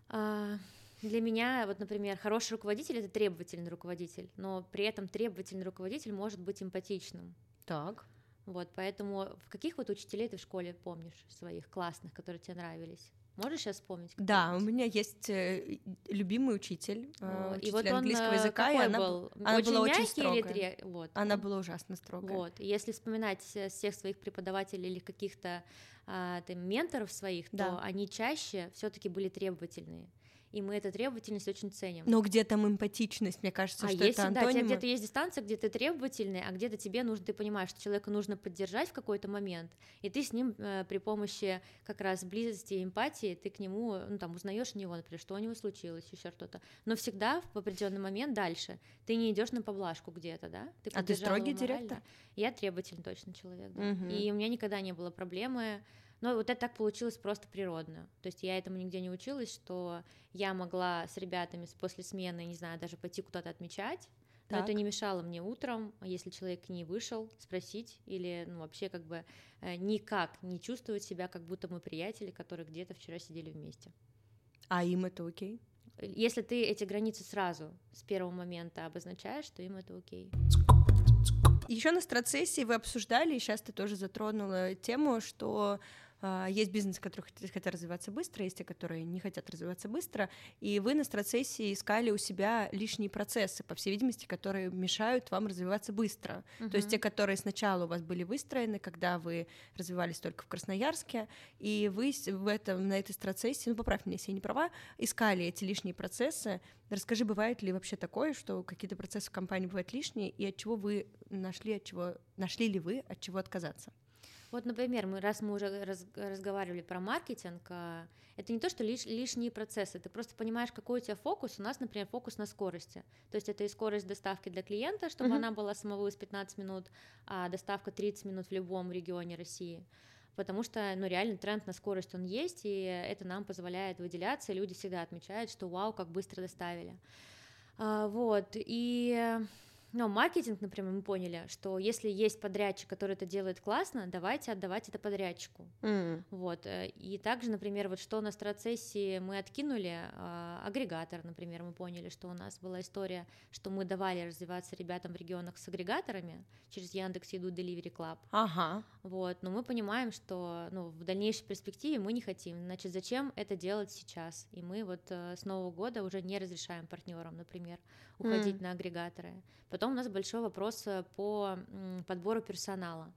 э, для меня, вот, например, хороший руководитель это требовательный руководитель, но при этом требовательный руководитель может быть эмпатичным. Так. Вот, поэтому в каких вот учителей ты в школе помнишь своих классных, которые тебе нравились? Можешь сейчас вспомнить? Да, у меня есть э, любимый учитель, э, учитель и вот английского он, э, языка, и она, был? она очень была очень строгая. Или вот. Она была ужасно строгая. Вот, если вспоминать всех своих преподавателей или каких-то а, там, менторов своих, да. то они чаще все-таки были требовательные и мы эту требовательность очень ценим. Но где там эмпатичность, мне кажется, а что есть, это антонимы. Да, где-то есть дистанция, где ты требовательный, а где-то тебе нужно, ты понимаешь, что человека нужно поддержать в какой-то момент, и ты с ним э, при помощи как раз близости и эмпатии, ты к нему, ну там, узнаешь него, например, что у него случилось, еще что-то. Но всегда в определенный момент дальше ты не идешь на поблажку где-то, да? Ты а ты строгий директор? Я требовательный точно человек, да. Угу. И у меня никогда не было проблемы но вот это так получилось просто природно. То есть я этому нигде не училась, что я могла с ребятами после смены, не знаю, даже пойти куда-то отмечать, но это не мешало мне утром, если человек не вышел, спросить или ну, вообще как бы э, никак не чувствовать себя, как будто мы приятели, которые где-то вчера сидели вместе. А им это окей? Если ты эти границы сразу с первого момента обозначаешь, то им это окей. Еще на страцессии вы обсуждали, и сейчас ты тоже затронула тему, что есть бизнесы, которые хотят развиваться быстро, есть те, которые не хотят развиваться быстро, и вы на страцессии искали у себя лишние процессы, по всей видимости, которые мешают вам развиваться быстро. Uh-huh. То есть те, которые сначала у вас были выстроены, когда вы развивались только в Красноярске, и вы в этом, на этой страцессии, ну, поправь меня, если я не права, искали эти лишние процессы. Расскажи, бывает ли вообще такое, что какие-то процессы в компании бывают лишние, и от чего вы нашли, от чего, нашли ли вы, от чего отказаться? Вот, например, мы, раз мы уже раз, разговаривали про маркетинг, а, это не то, что лиш, лишние процессы, ты просто понимаешь, какой у тебя фокус. У нас, например, фокус на скорости. То есть это и скорость доставки для клиента, чтобы uh-huh. она была самовывоз 15 минут, а доставка 30 минут в любом регионе России потому что, ну, реально тренд на скорость он есть, и это нам позволяет выделяться, и люди всегда отмечают, что вау, как быстро доставили. А, вот, и но маркетинг, например, мы поняли, что если есть подрядчик, который это делает классно, давайте отдавать это подрядчику. Mm. Вот. Э, и также, например, вот что на страцессии мы откинули, э, агрегатор, например, мы поняли, что у нас была история, что мы давали развиваться ребятам в регионах с агрегаторами через Яндекс Еду Delivery Club. Ага. Вот. Но мы понимаем, что ну, в дальнейшей перспективе мы не хотим. Значит, зачем это делать сейчас? И мы вот э, с Нового года уже не разрешаем партнерам, например, уходить mm. на агрегаторы. Потом у нас большой вопрос э, по подбору персонала.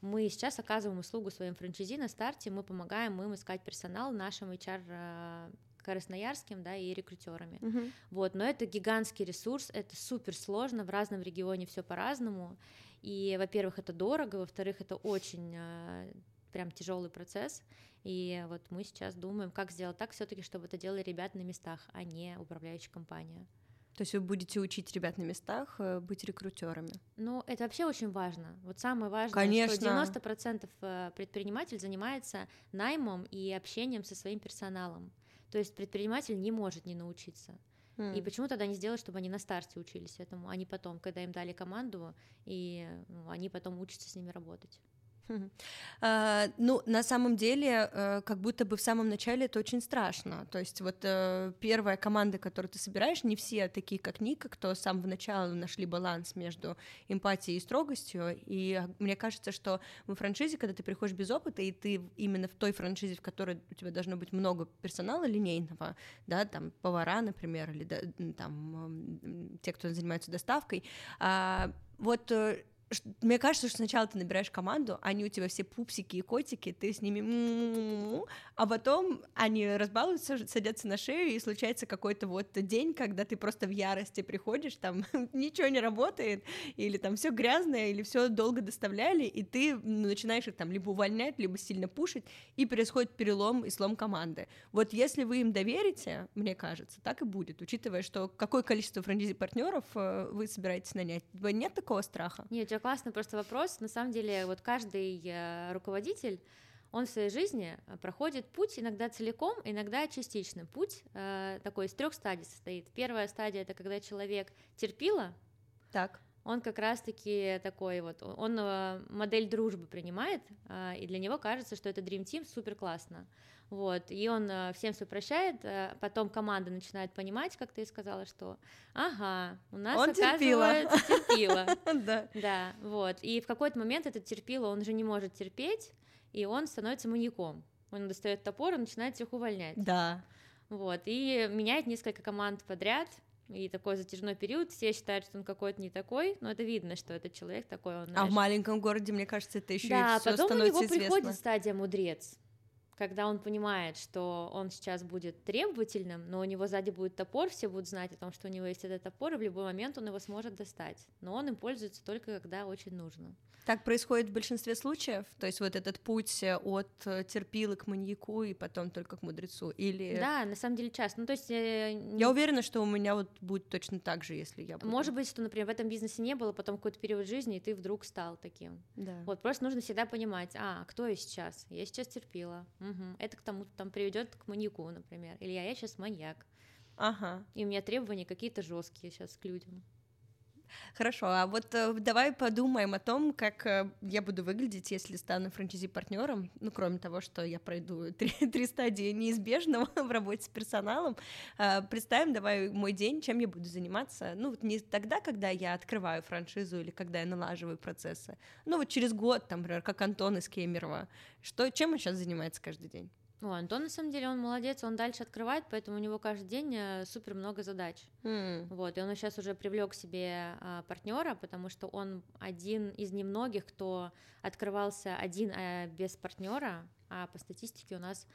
Мы сейчас оказываем услугу своим франчайзи на старте, мы помогаем им искать персонал нашим HR э, красноярским, да, и рекрутерами. Uh-huh. Вот, но это гигантский ресурс, это супер сложно, в разном регионе все по-разному. И, во-первых, это дорого, во-вторых, это очень э, прям тяжелый процесс. И вот мы сейчас думаем, как сделать так все-таки, чтобы это делали ребята на местах, а не управляющая компания. То есть вы будете учить ребят на местах э, быть рекрутерами? Ну, это вообще очень важно. Вот самое важное, Конечно. что 90% э, предприниматель занимается наймом и общением со своим персоналом. То есть предприниматель не может не научиться. Mm. И почему тогда не сделать, чтобы они на старте учились этому, а не потом, когда им дали команду, и ну, они потом учатся с ними работать? Uh, ну, на самом деле, uh, как будто бы в самом начале это очень страшно. То есть вот uh, первая команда, которую ты собираешь, не все такие, как Ника, кто с самого начала нашли баланс между эмпатией и строгостью. И мне кажется, что в франшизе, когда ты приходишь без опыта, и ты именно в той франшизе, в которой у тебя должно быть много персонала линейного, да, там повара, например, или да, там те, кто занимается доставкой, вот э, мне кажется, что сначала ты набираешь команду, они у тебя все пупсики и котики, ты с ними, а потом они разбалуются, садятся на шею, и случается какой-то вот день, когда ты просто в ярости приходишь, там ничего не работает, или там все грязное, или все долго доставляли, и ты начинаешь их там либо увольнять, либо сильно пушить, и происходит перелом и слом команды. Вот если вы им доверите, мне кажется, так и будет, учитывая, что какое количество франчайзи партнеров э, вы собираетесь нанять. Нет такого страха? Нет, тебя классный просто вопрос. На самом деле, вот каждый э, руководитель, он в своей жизни э, проходит путь иногда целиком, иногда частично. Путь э, такой из трех стадий состоит. Первая стадия это когда человек терпила, так. он как раз-таки такой вот, он э, модель дружбы принимает, э, и для него кажется, что это Dream Team супер классно. Вот, и он э, всем все прощает, э, потом команда начинает понимать, как ты сказала, что ага, у нас он оказывается терпила. Да. Да, вот, и в какой-то момент этот терпило, он уже не может терпеть, и он становится маньяком. Он достает топор и начинает всех увольнять. Да. Вот, и меняет несколько команд подряд, и такой затяжной период, все считают, что он какой-то не такой, но это видно, что этот человек такой, он, знаешь... А в маленьком городе, мне кажется, это еще да, и все потом у него известно. приходит стадия мудрец, когда он понимает, что он сейчас будет требовательным, но у него сзади будет топор, все будут знать о том, что у него есть этот топор, и в любой момент он его сможет достать. Но он им пользуется только когда очень нужно. Так происходит в большинстве случаев? То есть вот этот путь э, от э, терпилы к маньяку и потом только к мудрецу? Или... Да, на самом деле часто. Ну, то есть... Э, я уверена, что у меня вот будет точно так же, если я буду... Может быть, что, например, в этом бизнесе не было, потом какой-то период жизни, и ты вдруг стал таким. Да. Вот просто нужно всегда понимать, а, кто я сейчас? Я сейчас терпила. Угу. Это к тому, там приведет к маньяку, например. Или я, я сейчас маньяк. Ага. И у меня требования какие-то жесткие сейчас к людям. Хорошо, а вот э, давай подумаем о том, как э, я буду выглядеть, если стану франчайзи-партнером. Ну, кроме того, что я пройду три, три стадии неизбежного в работе с персоналом. Э, представим, давай мой день, чем я буду заниматься. Ну, вот не тогда, когда я открываю франшизу или когда я налаживаю процессы. Ну, вот через год, там, например, как Антон из Кемерово. Что, чем он сейчас занимается каждый день? Ну, Антон, на самом деле, он молодец, он дальше открывает, поэтому у него каждый день э, супер много задач. Mm. Вот, и он сейчас уже привлек себе а, партнера, потому что он один из немногих, кто открывался один а без партнера, а по статистике у нас,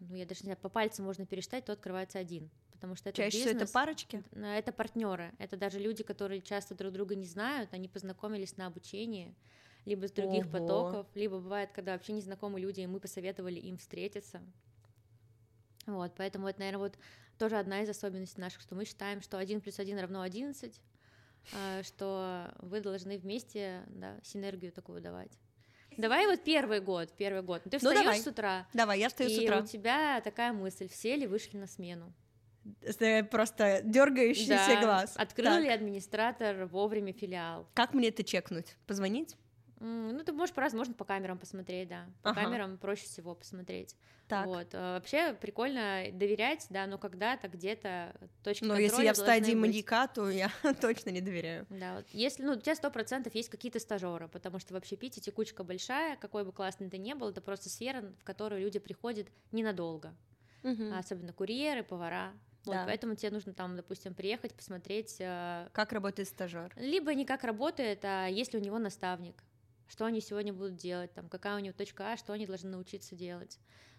ну, я даже не знаю, по пальцам можно пересчитать, то открывается один. Потому что это Чаще бизнес, это парочки? Это партнеры, это даже люди, которые часто друг друга не знают, они познакомились на обучении, либо с других Ого. потоков, либо бывает, когда вообще незнакомые люди, и мы посоветовали им встретиться. Вот, поэтому это, наверное, вот тоже одна из особенностей наших, что мы считаем, что 1 плюс 1 равно 11, а, что вы должны вместе да, синергию такую давать. Давай вот первый год, первый год. Ты встаешь ну, с утра. Давай, я встаю с утра. И у тебя такая мысль: все ли вышли на смену? Просто дергающийся да. глаз. Открыл так. ли администратор вовремя филиал? Как мне это чекнуть? Позвонить? Ну, ты можешь по можно по камерам посмотреть, да. По ага. камерам проще всего посмотреть. Так. Вот. А, вообще прикольно доверять, да, но когда-то где-то точки Но если я в стадии быть. маньяка, то я точно не доверяю. Да, вот если, ну, у тебя сто процентов есть какие-то стажеры, потому что вообще Пите текучка большая, какой бы классный ты ни был, это просто сфера, в которую люди приходят ненадолго. Угу. Особенно курьеры, повара. Вот, да. поэтому тебе нужно там, допустим, приехать, посмотреть. Э, как работает стажер. Либо не как работает, а если у него наставник что они сегодня будут делать, там, какая у него точка А, что они должны научиться делать.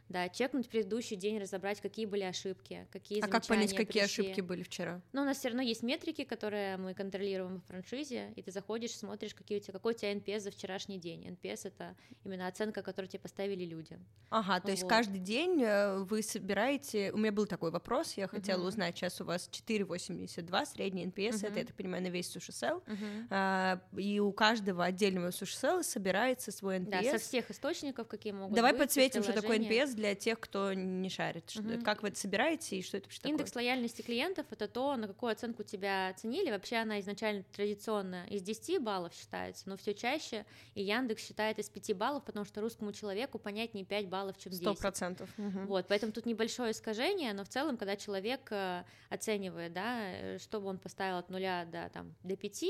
Да, чекнуть предыдущий день, разобрать, какие были ошибки, какие А как понять, какие пришли. ошибки были вчера? Ну, у нас все равно есть метрики, которые мы контролируем в франшизе, и ты заходишь, смотришь, какие у тебя, какой у тебя NPS за вчерашний день. NPS — это именно оценка, которую тебе поставили люди. Ага, то есть каждый день э, вы собираете... У меня был такой вопрос, я хотела uh-huh. узнать, сейчас у вас 4,82, средний NPS, uh-huh. это, я так понимаю, на весь сушисел, uh-huh. а, и у каждого отдельного сушисела собирается свой NPS. Да, со всех источников, какие могут Давай быть. Давай подсветим, что такое NPS для тех, кто не шарит. Угу. Как вы это собираете и что это вообще Индекс такое? лояльности клиентов — это то, на какую оценку тебя оценили. Вообще она изначально традиционно из 10 баллов считается, но все чаще и Яндекс считает из 5 баллов, потому что русскому человеку понятнее 5 баллов, чем 10. 100%. Угу. Вот, поэтому тут небольшое искажение, но в целом, когда человек э, оценивает, да, э, чтобы он поставил от нуля до, там, до 5,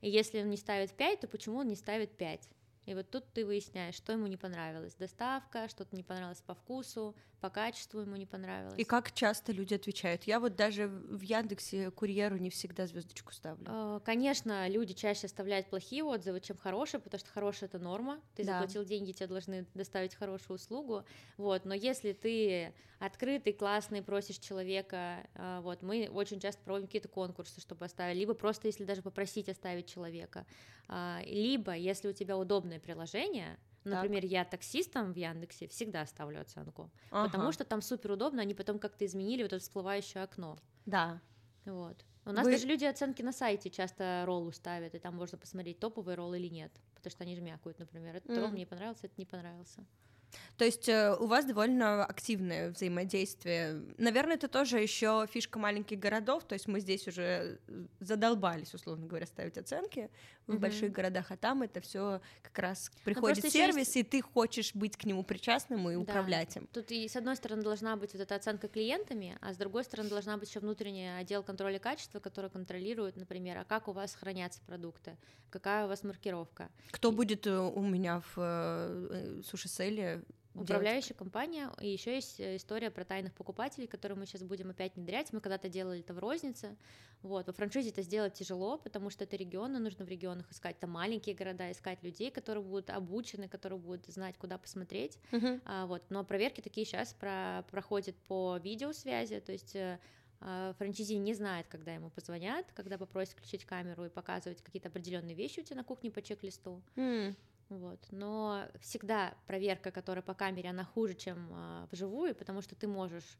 и если он не ставит 5, то почему он не ставит 5? И вот тут ты выясняешь, что ему не понравилось. Доставка, что-то не понравилось по вкусу, по качеству ему не понравилось. И как часто люди отвечают? Я вот даже в Яндексе курьеру не всегда звездочку ставлю. А, конечно, люди чаще оставляют плохие отзывы, чем хорошие, потому что хорошая это норма. Ты да. заплатил деньги, тебе должны доставить хорошую услугу. Вот, но если ты открытый, классный, просишь человека, а, вот, мы очень часто проводим какие-то конкурсы, чтобы оставить, либо просто если даже попросить оставить человека, а, либо если у тебя удобное приложение, Например, так. я таксистом в Яндексе всегда ставлю оценку, ага. потому что там супер удобно, они потом как-то изменили вот это всплывающее окно. Да. Вот. У нас Вы... даже люди оценки на сайте часто роллу ставят, и там можно посмотреть, топовый ролл или нет, потому что они жмякают, например, этот mm. ролл мне понравился, это не понравился. То есть э, у вас довольно активное взаимодействие. Наверное, это тоже еще фишка маленьких городов. То есть мы здесь уже задолбались, условно говоря, ставить оценки в больших городах, а там это все как раз ну, приходит ну, сервис, есть... и ты хочешь быть к нему причастным и да. управлять им. Тут и с одной стороны должна быть вот эта оценка клиентами, а с другой стороны должна быть еще внутренний отдел контроля качества, который контролирует, например, а как у вас хранятся продукты, какая у вас маркировка. Кто и... будет э, у меня в э, суши-селе Управляющая делать. компания, и еще есть э, история про тайных покупателей, которую мы сейчас будем опять внедрять. Мы когда-то делали это в рознице. Вот. Во франшизе это сделать тяжело, потому что это регионы, нужно в регионах искать там маленькие города, искать людей, которые будут обучены, которые будут знать, куда посмотреть. Uh-huh. А, вот. Но проверки такие сейчас про, проходят по видеосвязи, то есть э, а, франчайзи не знает, когда ему позвонят, когда попросят включить камеру и показывать какие-то определенные вещи у тебя на кухне по чек-листу. Mm. Вот. Но всегда проверка, которая по камере, она хуже, чем э, вживую, потому что ты можешь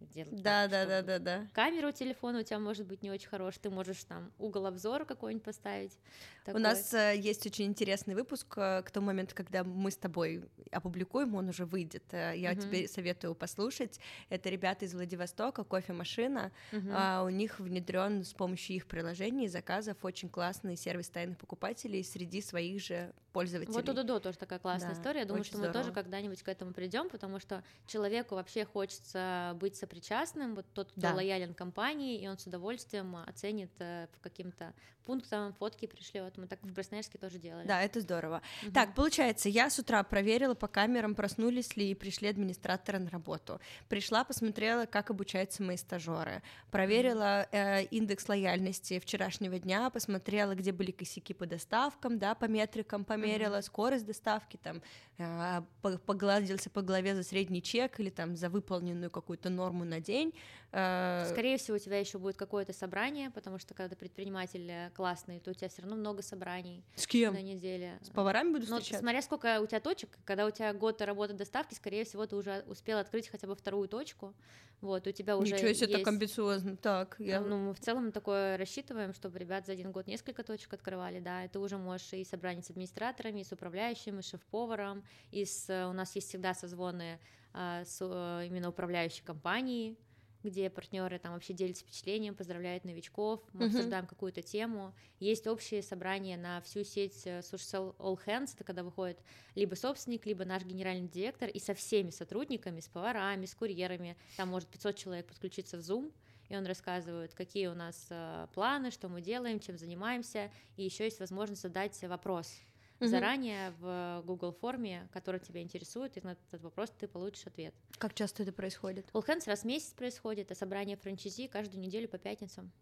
делать. Да, да, да, да, да. Камера у телефона у тебя может быть не очень хорошая, ты можешь там угол обзора какой-нибудь поставить. Такой. У нас э, есть очень интересный выпуск э, к тому моменту, когда мы с тобой опубликуем, он уже выйдет. Э, я угу. тебе советую послушать. Это ребята из Владивостока, кофемашина. Угу. А, у них внедрен с помощью их приложений заказов очень классный сервис тайных покупателей среди своих же пользователей. Вот Додо тоже такая классная да, история. Я думаю, что здорово. мы тоже когда-нибудь к этому придем, потому что человеку вообще хочется быть сопричастным, вот тот, кто да. лоялен компании, и он с удовольствием оценит по каким-то пунктам, фотки пришлет. Мы так в Красноярске тоже делали. Да, это здорово. Угу. Так, получается, я с утра проверила по камерам, проснулись ли и пришли администраторы на работу. Пришла, посмотрела, как обучаются мои стажеры. Проверила э, индекс лояльности вчерашнего дня, посмотрела, где были косяки по доставкам, да, по метрикам померила, угу. скорость доставки, там, э, погладился по голове за средний чек или там за выполненную какую-то норму на день. Э, Скорее всего, у тебя еще будет какое-то собрание, потому что когда предприниматель э, классный, то у тебя все равно много собраний. С кем? На неделе. С поварами буду Но смотря сколько у тебя точек, когда у тебя год работы доставки, скорее всего, ты уже успел открыть хотя бы вторую точку. Вот, у тебя уже Ничего себе, есть... так амбициозно. Так, я... Ну, мы в целом такое рассчитываем, чтобы ребят за один год несколько точек открывали, да, и ты уже можешь и собрание с администраторами, и с управляющим, и шеф-поваром, и с... у нас есть всегда созвоны а, с э, именно управляющей компанией, где партнеры там вообще делятся впечатлением, поздравляют новичков, мы uh-huh. обсуждаем какую-то тему. Есть общие собрания на всю сеть э, Social All Hands, это когда выходит либо собственник, либо наш генеральный директор, и со всеми сотрудниками, с поварами, с курьерами, там может 500 человек подключиться в Zoom, и он рассказывает, какие у нас э, планы, что мы делаем, чем занимаемся, и еще есть возможность задать вопрос угу. заранее в Google форме, которая тебя интересует, и на этот вопрос ты получишь ответ. Как часто это происходит? All Hands раз в месяц происходит, а собрание франчайзи каждую неделю по пятницам.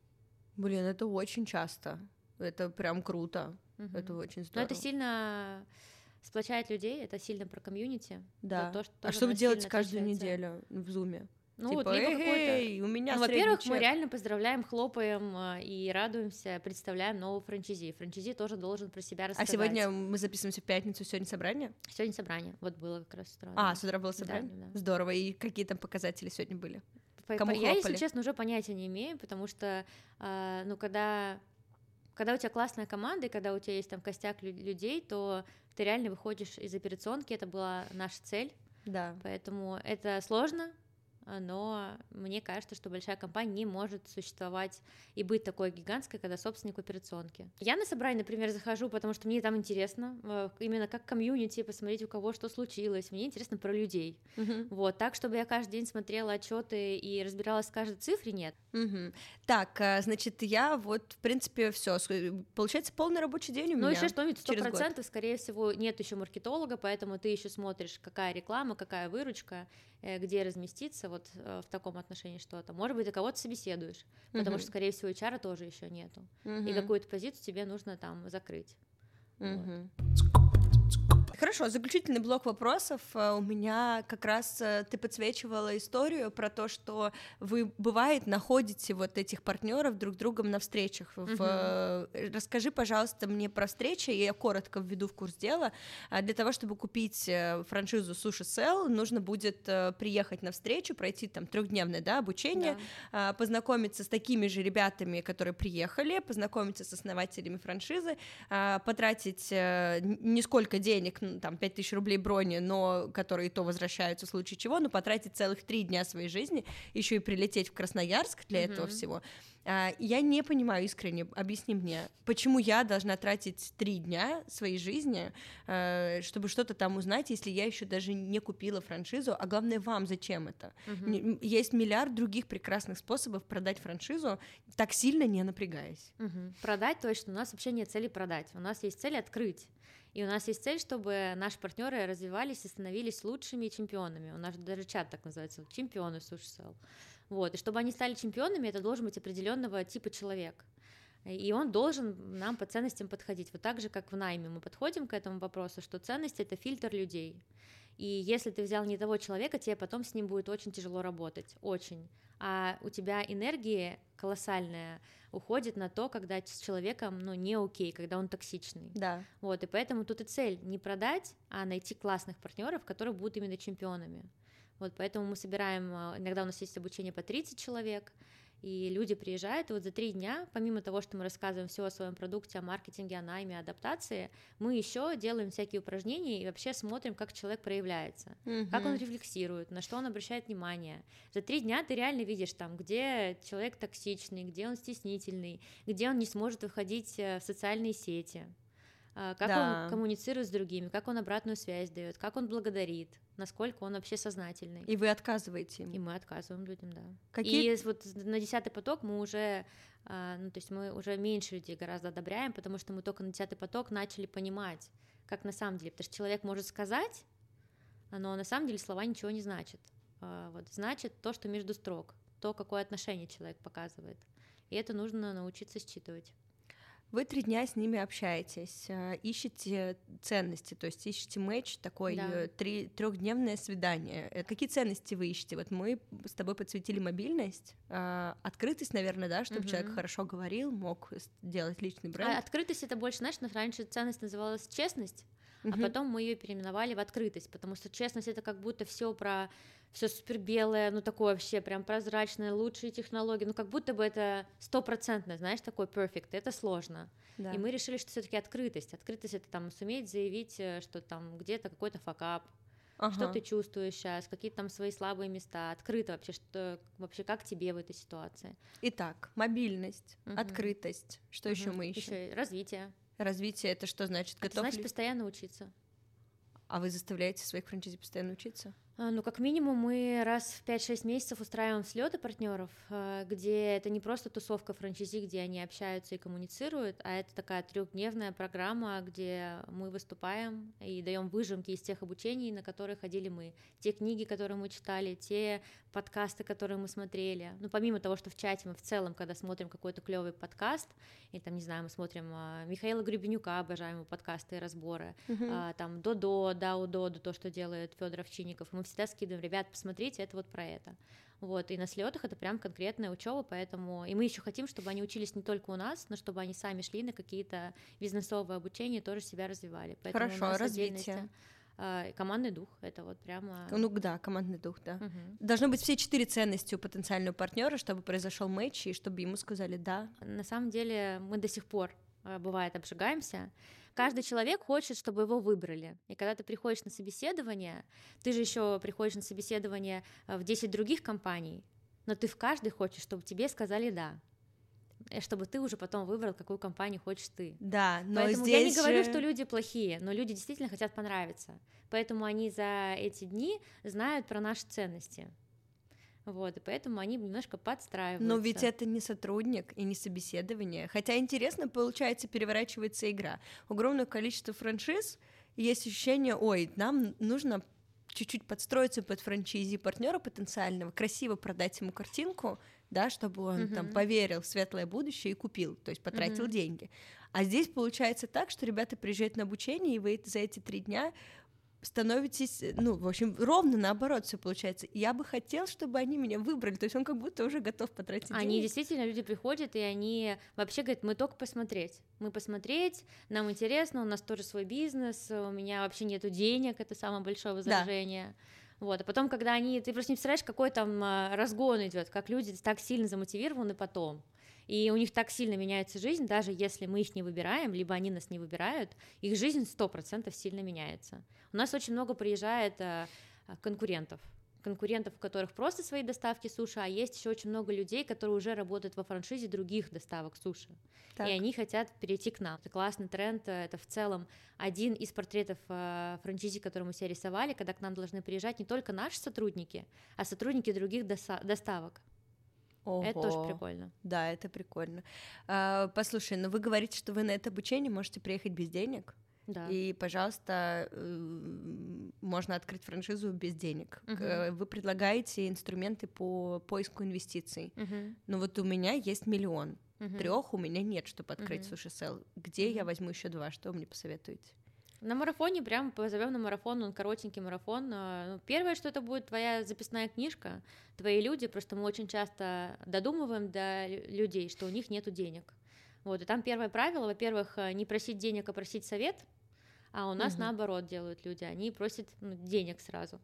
Блин, это очень часто. Это прям круто. Угу. Это очень здорово. Но это сильно сплочает людей, это сильно про комьюнити. Да. То, что а что вы делаете каждую неделю в Зуме? Ну, типа, вот, либо эй, у меня ну, Во-первых, мы реально поздравляем, хлопаем э, и радуемся, представляем нового франчайзи. Франчайзи тоже должен про себя рассказать. А сегодня мы записываемся в пятницу, сегодня собрание? Сегодня собрание, вот было как раз с утра. А, с утра было собрание? Да, да. Здорово, и какие там показатели сегодня были? По, Кому я, если честно, уже понятия не имею, потому что, э, ну, когда, когда у тебя классная команда, и когда у тебя есть там костяк людей, то ты реально выходишь из операционки, это была наша цель, да. Поэтому это сложно, но мне кажется, что большая компания не может существовать и быть такой гигантской, когда собственник операционки. Я на собрание, например, захожу, потому что мне там интересно, э, именно как комьюнити, посмотреть, у кого что случилось, мне интересно про людей. Uh-huh. Вот, так, чтобы я каждый день смотрела отчеты и разбиралась в каждой цифре, нет. Uh-huh. Так, а, значит, я вот, в принципе, все. Получается, полный рабочий день у ну, меня. Ну, еще что-нибудь, сто процентов, скорее всего, нет еще маркетолога, поэтому ты еще смотришь, какая реклама, какая выручка, Э, где разместиться вот э, в таком отношении что-то. Может быть, ты кого-то собеседуешь, потому uh-huh. что, скорее всего, HR тоже еще нету. Uh-huh. И какую-то позицию тебе нужно там закрыть. Uh-huh. Вот. Хорошо, заключительный блок вопросов. Э, у меня как раз э, ты подсвечивала историю про то, что вы, бывает, находите вот этих партнеров друг другом на встречах. Угу. В... Расскажи, пожалуйста, мне про встречи, я коротко введу в курс дела. А для того, чтобы купить э, франшизу Суши Сел, нужно будет приехать на встречу, пройти там трехдневное да, обучение, да. А, познакомиться с такими же ребятами, которые приехали, познакомиться с основателями франшизы, а, потратить нисколько денег там, 5000 рублей брони, но которые то возвращаются в случае чего, но потратить целых три дня своей жизни, еще и прилететь в Красноярск для mm-hmm. этого всего. А, я не понимаю искренне, объясни мне, почему я должна тратить три дня своей жизни, а, чтобы что-то там узнать, если я еще даже не купила франшизу, а главное вам зачем это? Угу. Есть миллиард других прекрасных способов продать франшизу, так сильно не напрягаясь. Угу. Продать точно, у нас вообще нет цели продать, у нас есть цель открыть. И у нас есть цель, чтобы наши партнеры развивались и становились лучшими чемпионами. У нас даже чат так называется, чемпионы Суши Вот. И чтобы они стали чемпионами, это должен быть определенного типа человек. И он должен нам по ценностям подходить. Вот так же, как в найме мы подходим к этому вопросу, что ценность — это фильтр людей. И если ты взял не того человека, тебе потом с ним будет очень тяжело работать, очень. А у тебя энергии колоссальная уходит на то, когда с человеком, ну, не окей, когда он токсичный. Да. Вот, и поэтому тут и цель не продать, а найти классных партнеров, которые будут именно чемпионами. Вот поэтому мы собираем, а, иногда у нас есть обучение по 30 человек, и люди приезжают, и вот за три дня, помимо того, что мы рассказываем все о своем продукте, о маркетинге, о найме, адаптации, мы еще делаем всякие упражнения и вообще смотрим, как человек проявляется, угу. как он рефлексирует, на что он обращает внимание. За три дня ты реально видишь там, где человек токсичный, где он стеснительный, где он не сможет выходить э, в социальные сети, как да. он коммуницирует с другими, как он обратную связь дает, как он благодарит, насколько он вообще сознательный. И вы отказываете им? И мы отказываем людям, да. Какие... И вот на десятый поток мы уже, а, ну то есть мы уже меньше людей гораздо одобряем, потому что мы только на десятый поток начали понимать, как на самом деле, потому что человек может сказать, но на самом деле слова ничего не значат. А, вот значит то, что между строк, то, какое отношение человек показывает. И это нужно научиться считывать. Вы три дня с ними общаетесь, э, ищете ценности, то есть ищете матч, такой да. Э, три, трехдневное свидание. Э, какие ценности вы ищете? Вот мы с тобой подсветили мобильность, открытость, наверное, да, чтобы угу. человек хорошо говорил, мог делать личный бренд. А открытость это больше, знаешь, раньше ценность называлась честность, угу. а потом мы ее переименовали в открытость, потому что честность это как будто все про все супер белое, ну такое вообще прям прозрачное, лучшие технологии, ну как будто бы это стопроцентно, знаешь, такой perfect, это сложно. Да. И мы решили, что все-таки открытость. Открытость это там суметь заявить, э, что там где-то какой-то факап, ага. что ты чувствуешь сейчас, какие там свои слабые места, открыто вообще, что вообще как тебе в этой ситуации. Итак, мобильность, угу. открытость, что угу. еще мы ищем? Еще развитие. Развитие это что значит? Это значит ли... постоянно учиться. А вы заставляете своих франчайзи постоянно учиться? А, ну, как минимум, мы раз в 5-6 месяцев устраиваем слеты партнеров, а, где это не просто тусовка франчайзи, где они общаются и коммуницируют, а это такая трехдневная программа, где мы выступаем и даем выжимки из тех обучений, на которые ходили мы, те книги, которые мы читали, те подкасты, которые мы смотрели. Ну, помимо того, что в чате мы в целом, когда смотрим какой-то клевый подкаст, и там, не знаю, мы смотрим а, Михаила Гребенюка, обожаем его подкасты и разборы, uh-huh. там Додо, Дау Доду, то, что делает Федор Овчинников, мы всегда скидываем, ребят, посмотрите, это вот про это. Вот, и на слетах это прям конкретная учеба, поэтому и мы еще хотим, чтобы они учились не только у нас, но чтобы они сами шли на какие-то бизнесовые обучения тоже себя развивали. Поэтому Хорошо, развитие. А, командный дух, это вот прямо... Ну да, командный дух, да. Угу. Должны быть все четыре ценности у потенциального партнера, чтобы произошел матч и чтобы ему сказали да. На самом деле мы до сих пор, а, бывает, обжигаемся, Каждый человек хочет, чтобы его выбрали. И когда ты приходишь на собеседование, ты же еще приходишь на собеседование э, в 10 других компаний, но ты в каждой хочешь, чтобы тебе сказали «да» чтобы ты уже потом выбрал, какую компанию хочешь ты. Да, но Поэтому здесь я не говорю, же... что люди плохие, но люди действительно хотят понравиться. Поэтому они за эти дни знают про наши ценности. Вот, и поэтому они немножко подстраиваются. Но ведь это не сотрудник и не собеседование. Хотя интересно, получается, переворачивается игра. Огромное количество франшиз, есть ощущение, ой, нам нужно чуть-чуть подстроиться под франчизи партнера потенциального, красиво продать ему картинку, да, чтобы он uh-huh. там поверил в светлое будущее и купил, то есть потратил uh-huh. деньги. А здесь получается так, что ребята приезжают на обучение, и вы за эти три дня становитесь, э, ну, в общем, ровно наоборот все получается. Я бы хотел, чтобы они меня выбрали, то есть он как будто уже готов потратить они деньги. действительно, люди приходят, и они вообще говорят, мы только посмотреть, мы посмотреть, нам интересно, у нас тоже свой бизнес, у меня вообще нету денег, это самое большое возражение. Да. Вот, а потом, когда они, ты просто не представляешь, какой там а, разгон идет, как люди так сильно замотивированы потом и у них так сильно меняется жизнь, даже если мы их не выбираем, либо они нас не выбирают, их жизнь сто процентов сильно меняется. У нас очень много приезжает а, конкурентов, конкурентов, у которых просто свои доставки суши, а есть еще очень много людей, которые уже работают во франшизе других доставок суши. Так. И они хотят перейти к нам. Это классный тренд, э, это в целом один из портретов э, франшизи, который мы себе рисовали, когда к нам должны приезжать не только наши сотрудники, а сотрудники других доставок. Ого. Это тоже прикольно. Да, это прикольно. А, послушай, ну вы говорите, что вы на это обучение можете приехать без денег. Да. И, пожалуйста, э, можно открыть франшизу без денег. Угу. Вы предлагаете инструменты по поиску инвестиций. Угу. Ну вот у меня есть миллион. Угу. Трех у меня нет, чтобы открыть угу. суши сел. Где угу. я возьму еще два? Что вы мне посоветуете? На марафоне прям позовем на марафон, он коротенький марафон. А, ну, первое, что это будет твоя записная книжка, твои люди, просто мы очень часто додумываем до людей, что у них нет денег. Вот, и там первое правило, во-первых, э, не просить денег, а просить совет, а у нас угу. наоборот делают люди, они просят ну, денег сразу.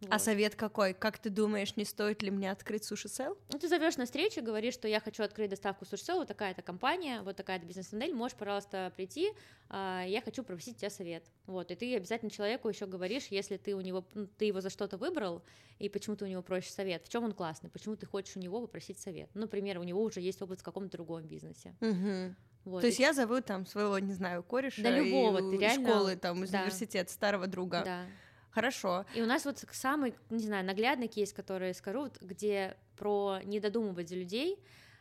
Вот. А совет какой? Как ты думаешь, не стоит ли мне открыть суши-сел? Ну, ты зовешь на встречу, говоришь, что я хочу открыть доставку суши-сел, вот такая-то компания, вот такая-то бизнес-модель, можешь, пожалуйста, прийти, а, я хочу попросить тебя совет. Вот, и ты обязательно человеку еще говоришь, если ты у него, ну, ты его за что-то выбрал, и почему ты у него просишь совет, в чем он классный, почему ты хочешь у него попросить совет. Ну, например, у него уже есть опыт в каком-то другом бизнесе. Угу. Вот. То есть я зову там своего, не знаю, кореша да, любого, ты реально... школы, там, из да. университета, старого друга. Да. Хорошо. И у нас вот самый, не знаю, наглядный кейс, который скажу, вот, где про не додумывать за людей,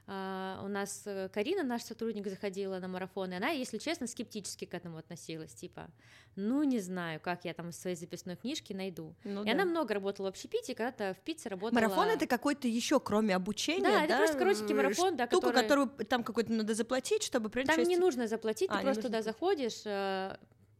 Uh, у нас э, Карина, наш сотрудник, заходила на марафон, и она, если честно, скептически к этому относилась, типа, ну, не знаю, как я там в своей записной книжке найду. Ну, и да. она много работала в общепите, когда-то в пицце работала... Марафон — это какой-то еще, кроме обучения, да? Да, это просто коротенький марафон, да, Штука, который... которую там какой-то надо заплатить, чтобы принять Там не нужно заплатить, а, ты просто туда заходишь, э,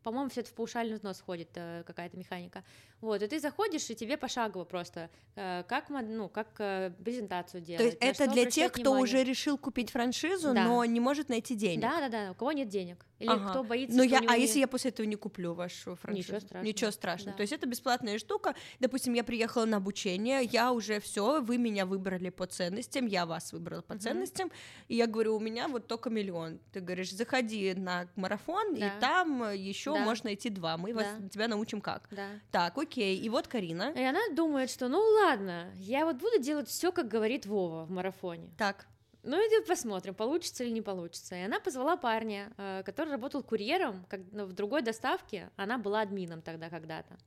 по-моему, все это в паушальный взнос входит э, какая-то механика. Вот, и ты заходишь, и тебе пошагово просто, э, как, ну, как э, презентацию делать. То есть это для тех, кто внимание. уже решил купить франшизу, да. но не может найти денег. Да, да, да, у кого нет денег. Или ага. кто боится, Но я, А не... если я после этого не куплю вашу франшизу? Ничего страшного. Ничего страшного. Да. То есть это бесплатная штука. Допустим, я приехала на обучение, я уже все, вы меня выбрали по ценностям, я вас выбрала по uh-huh. ценностям, и я говорю, у меня вот только миллион. Ты говоришь, заходи на марафон, да. и там еще да. можно найти два. Мы да. вас, тебя научим как. Да. Так, окей. И вот Карина. И она думает, что ну ладно, я вот буду делать все, как говорит Вова в марафоне. Так. Ну, иди посмотрим, получится или не получится. И она позвала парня, э, который работал курьером как, ну, в другой доставке. Она была админом тогда когда-то.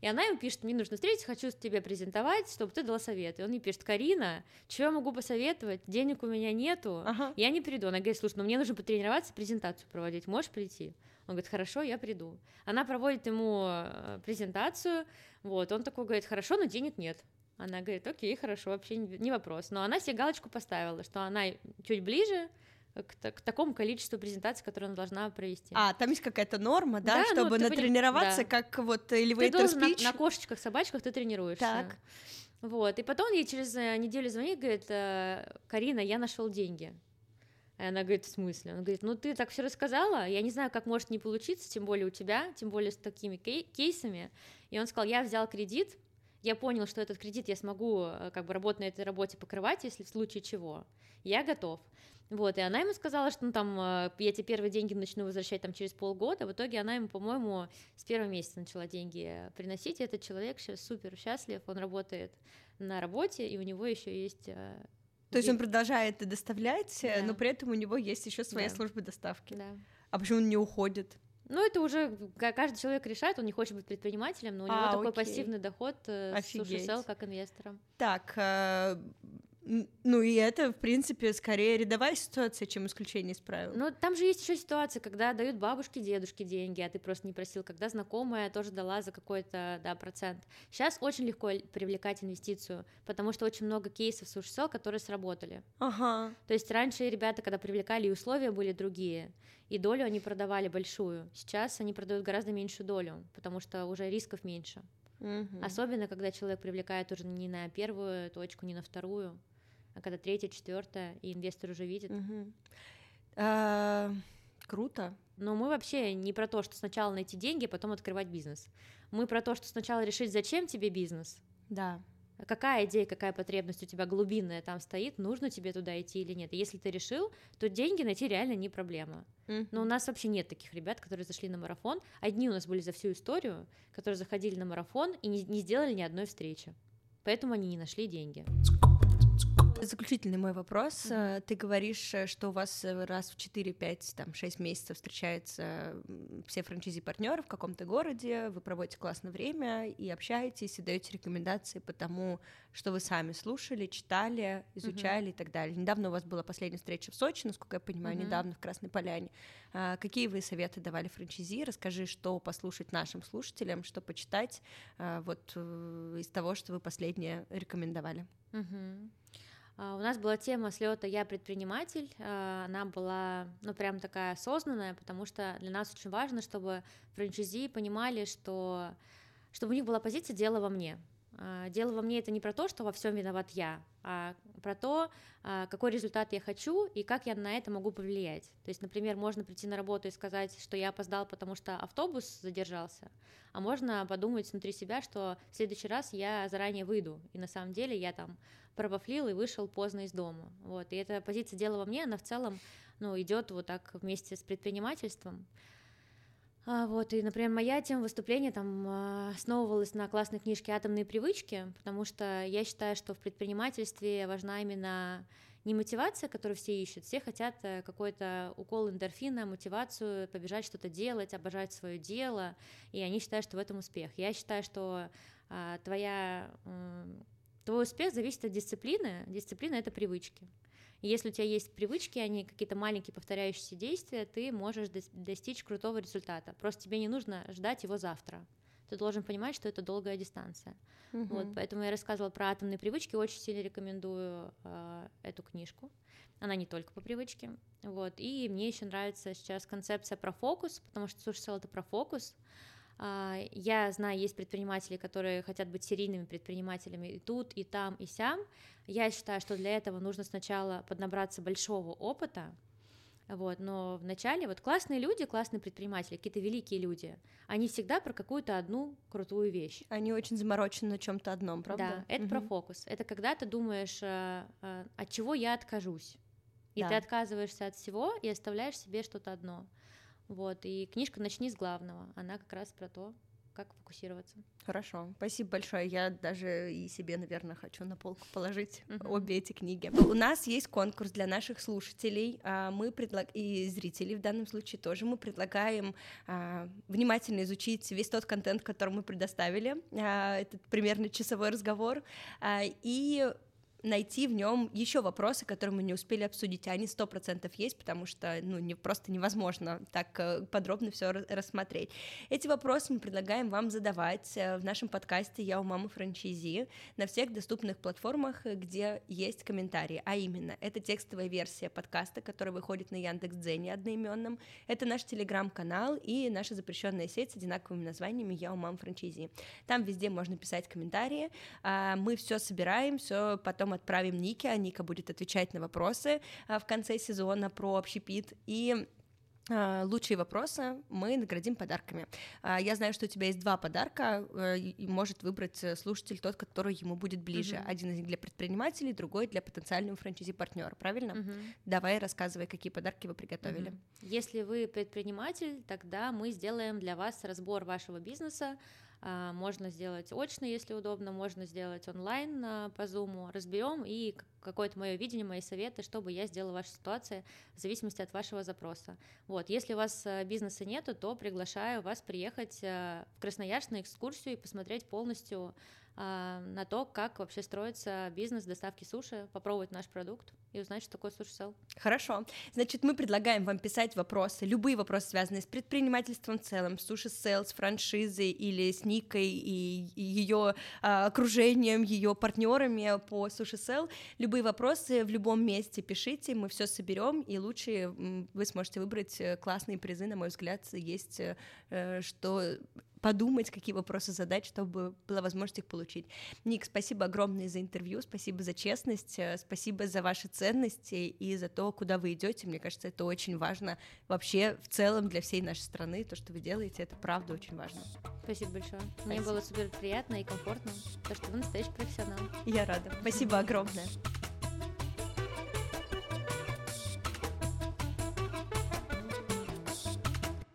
И она ему пишет, мне нужно встретиться, хочу тебе презентовать, чтобы ты дала совет. И он мне пишет, Карина, что я могу посоветовать? Денег у меня нету, ага. я не приду. Она говорит, слушай, ну мне нужно потренироваться, презентацию проводить, можешь прийти? Он говорит, хорошо, я приду. Она проводит ему э, презентацию, вот, он такой говорит, хорошо, но денег нет. Она говорит, окей, хорошо, вообще не вопрос. Но она себе галочку поставила, что она чуть ближе, к, к такому количеству презентаций, которые она должна провести. А, там есть какая-то норма, да, да ну, чтобы ну, натренироваться, да. как вот elevator ты speech? На, на кошечках, собачках ты тренируешься. Так. Вот, и потом ей через э, неделю звонит, говорит, «Э, Карина, я нашел деньги. И она говорит, в смысле? Он говорит, ну ты так все рассказала, я не знаю, как может не получиться, тем более у тебя, тем более с такими кей- кейсами. И он сказал, я взял кредит, я понял, что этот кредит я смогу э, как бы работать на этой работе покрывать, если в случае чего. Я готов. Вот, и она ему сказала, что ну, там, э, я тебе первые деньги начну возвращать там через полгода. В итоге она ему, по-моему, с первого месяца начала деньги приносить. И этот человек сейчас супер счастлив, он работает на работе, и у него еще есть э, то есть он продолжает доставлять, да. но при этом у него есть еще своя да. служба доставки. Да. А почему он не уходит? Ну, это уже каждый человек решает, он не хочет быть предпринимателем, но у него а, такой окей. пассивный доход э, Офигеть. с суши как инвестором. Так, э, ну и это, в принципе, скорее рядовая ситуация, чем исключение из правил. Ну, там же есть еще ситуация, когда дают бабушке, дедушке деньги, а ты просто не просил, когда знакомая тоже дала за какой-то, да, процент. Сейчас очень легко привлекать инвестицию, потому что очень много кейсов суши которые сработали. Ага. То есть раньше ребята, когда привлекали, и условия были другие, и долю они продавали большую. Сейчас они продают гораздо меньшую долю, потому что уже рисков меньше. Угу. Особенно, когда человек привлекает уже не на первую точку, не на вторую а когда третья, четвертая, и инвестор уже видит. Угу. А, круто. Но мы вообще не про то, что сначала найти деньги, а потом открывать бизнес. Мы про то, что сначала решить, зачем тебе бизнес. Да. Какая идея, какая потребность у тебя глубинная там стоит, нужно тебе туда идти или нет. И если ты решил, то деньги найти реально не проблема. Mm-hmm. Но у нас вообще нет таких ребят, которые зашли на марафон. Одни у нас были за всю историю, которые заходили на марафон и не, не сделали ни одной встречи. Поэтому они не нашли деньги. Заключительный мой вопрос. Mm-hmm. Ты говоришь, э, что у вас э, раз в 4-5, там, 6 месяцев встречаются все франчайзи-партнеры в каком-то городе, вы проводите классное время и общаетесь, и даете рекомендации по тому, что вы сами слушали, читали, изучали mm-hmm. и так далее. Недавно у вас была последняя встреча в Сочи, насколько я понимаю, mm-hmm. недавно в Красной Поляне. А, какие вы советы давали франчайзи? Расскажи, что послушать нашим слушателям, что почитать а, вот из того, что вы последнее рекомендовали. Mm-hmm. А, у нас была тема слета «Я предприниматель», а, она была, ну, прям такая осознанная, потому что для нас очень важно, чтобы франчайзи понимали, что, чтобы у них была позиция «дело во мне», дело во мне это не про то, что во всем виноват я, а про то, а, какой результат я хочу и как я на это могу повлиять. То есть, например, можно прийти на работу и сказать, что я опоздал, потому что автобус задержался, а можно подумать внутри себя, что в следующий раз я заранее выйду, и на самом деле я там пробафлил и вышел поздно из дома. Вот. И эта позиция дела во мне, она в целом ну, идет вот так вместе с предпринимательством. А, вот, и, например, моя тема выступления там а, основывалась на классной книжке «Атомные привычки», потому что я считаю, что в предпринимательстве важна именно не мотивация, которую все ищут, все хотят э, какой-то укол эндорфина, мотивацию, побежать что-то делать, обожать свое дело, и они считают, что в этом успех. Я считаю, что а, твоя, твой успех зависит от дисциплины, дисциплина — это привычки. И если у тебя есть привычки, они какие-то маленькие повторяющиеся действия, ты можешь достичь крутого результата. Просто тебе не нужно ждать его завтра. Ты должен понимать, что это долгая дистанция. Угу. Вот, поэтому я рассказывала про атомные привычки, очень сильно рекомендую э, эту книжку. Она не только по привычке. Вот. И мне еще нравится сейчас концепция про фокус, потому что Суши это про фокус. А, я знаю, есть предприниматели, которые хотят быть серийными предпринимателями и тут, и там, и сям. Я считаю, что для этого нужно сначала поднабраться большого опыта, вот, но вначале вот классные люди, классные предприниматели, какие-то великие люди, они всегда про какую-то одну крутую вещь. Они очень заморочены на чем-то одном, правда? Да, это угу. про фокус. Это когда ты думаешь, а, а, от чего я откажусь, и да. ты отказываешься от всего и оставляешь себе что-то одно. Вот, и книжка «Начни с главного», она как раз про то, как фокусироваться. Хорошо, спасибо большое. Я даже и себе, наверное, хочу на полку положить uh-huh. обе эти книги. У нас есть конкурс для наших слушателей, а, мы предлаг... и зрителей в данном случае тоже. Мы предлагаем а, внимательно изучить весь тот контент, который мы предоставили. А, этот примерно часовой разговор. И найти в нем еще вопросы, которые мы не успели обсудить, а они сто процентов есть, потому что ну, не, просто невозможно так э, подробно все рассмотреть. Эти вопросы мы предлагаем вам задавать э, в нашем подкасте «Я у мамы франчайзи» на всех доступных платформах, где есть комментарии, а именно, это текстовая версия подкаста, который выходит на Яндекс.Дзене одноименном, это наш телеграм-канал и наша запрещенная сеть с одинаковыми названиями «Я у мамы франчайзи». Там везде можно писать комментарии, а мы все собираем, все потом отправим Нике, а Ника будет отвечать на вопросы а, в конце сезона про общепит, и а, лучшие вопросы мы наградим подарками. А, я знаю, что у тебя есть два подарка, э, и может выбрать э, слушатель тот, который ему будет ближе. Uh-huh. Один из них для предпринимателей, другой для потенциального франчайзи-партнера, правильно? Uh-huh. Давай рассказывай, какие подарки вы приготовили. Uh-huh. Если вы предприниматель, тогда мы сделаем для вас разбор вашего бизнеса, можно сделать очно, если удобно, можно сделать онлайн а, по Zoom, разберем и какое-то мое видение, мои советы, чтобы я сделала в вашей ситуации в зависимости от вашего запроса. Вот, если у вас а, бизнеса нету, то приглашаю вас приехать в Красноярск на экскурсию и посмотреть полностью на то, как вообще строится бизнес доставки суши, попробовать наш продукт и узнать, что такое суши сел. Хорошо. Значит, мы предлагаем вам писать вопросы, любые вопросы, связанные с предпринимательством в целом, суши сел, с франшизой или с Никой и, ее а, окружением, ее партнерами по суши сел. Любые вопросы в любом месте пишите, мы все соберем, и лучше вы сможете выбрать э, классные призы, на мой взгляд, есть э, что подумать, какие вопросы задать, чтобы была возможность их получить. Ник, спасибо огромное за интервью, спасибо за честность, э, спасибо за ваши ценности и за то, куда вы идете. Мне кажется, это очень важно вообще в целом для всей нашей страны. То, что вы делаете, это правда очень важно. Спасибо большое. Спасибо. Мне было супер приятно и комфортно, то, что вы настоящий профессионал. Я рада. Спасибо огромное.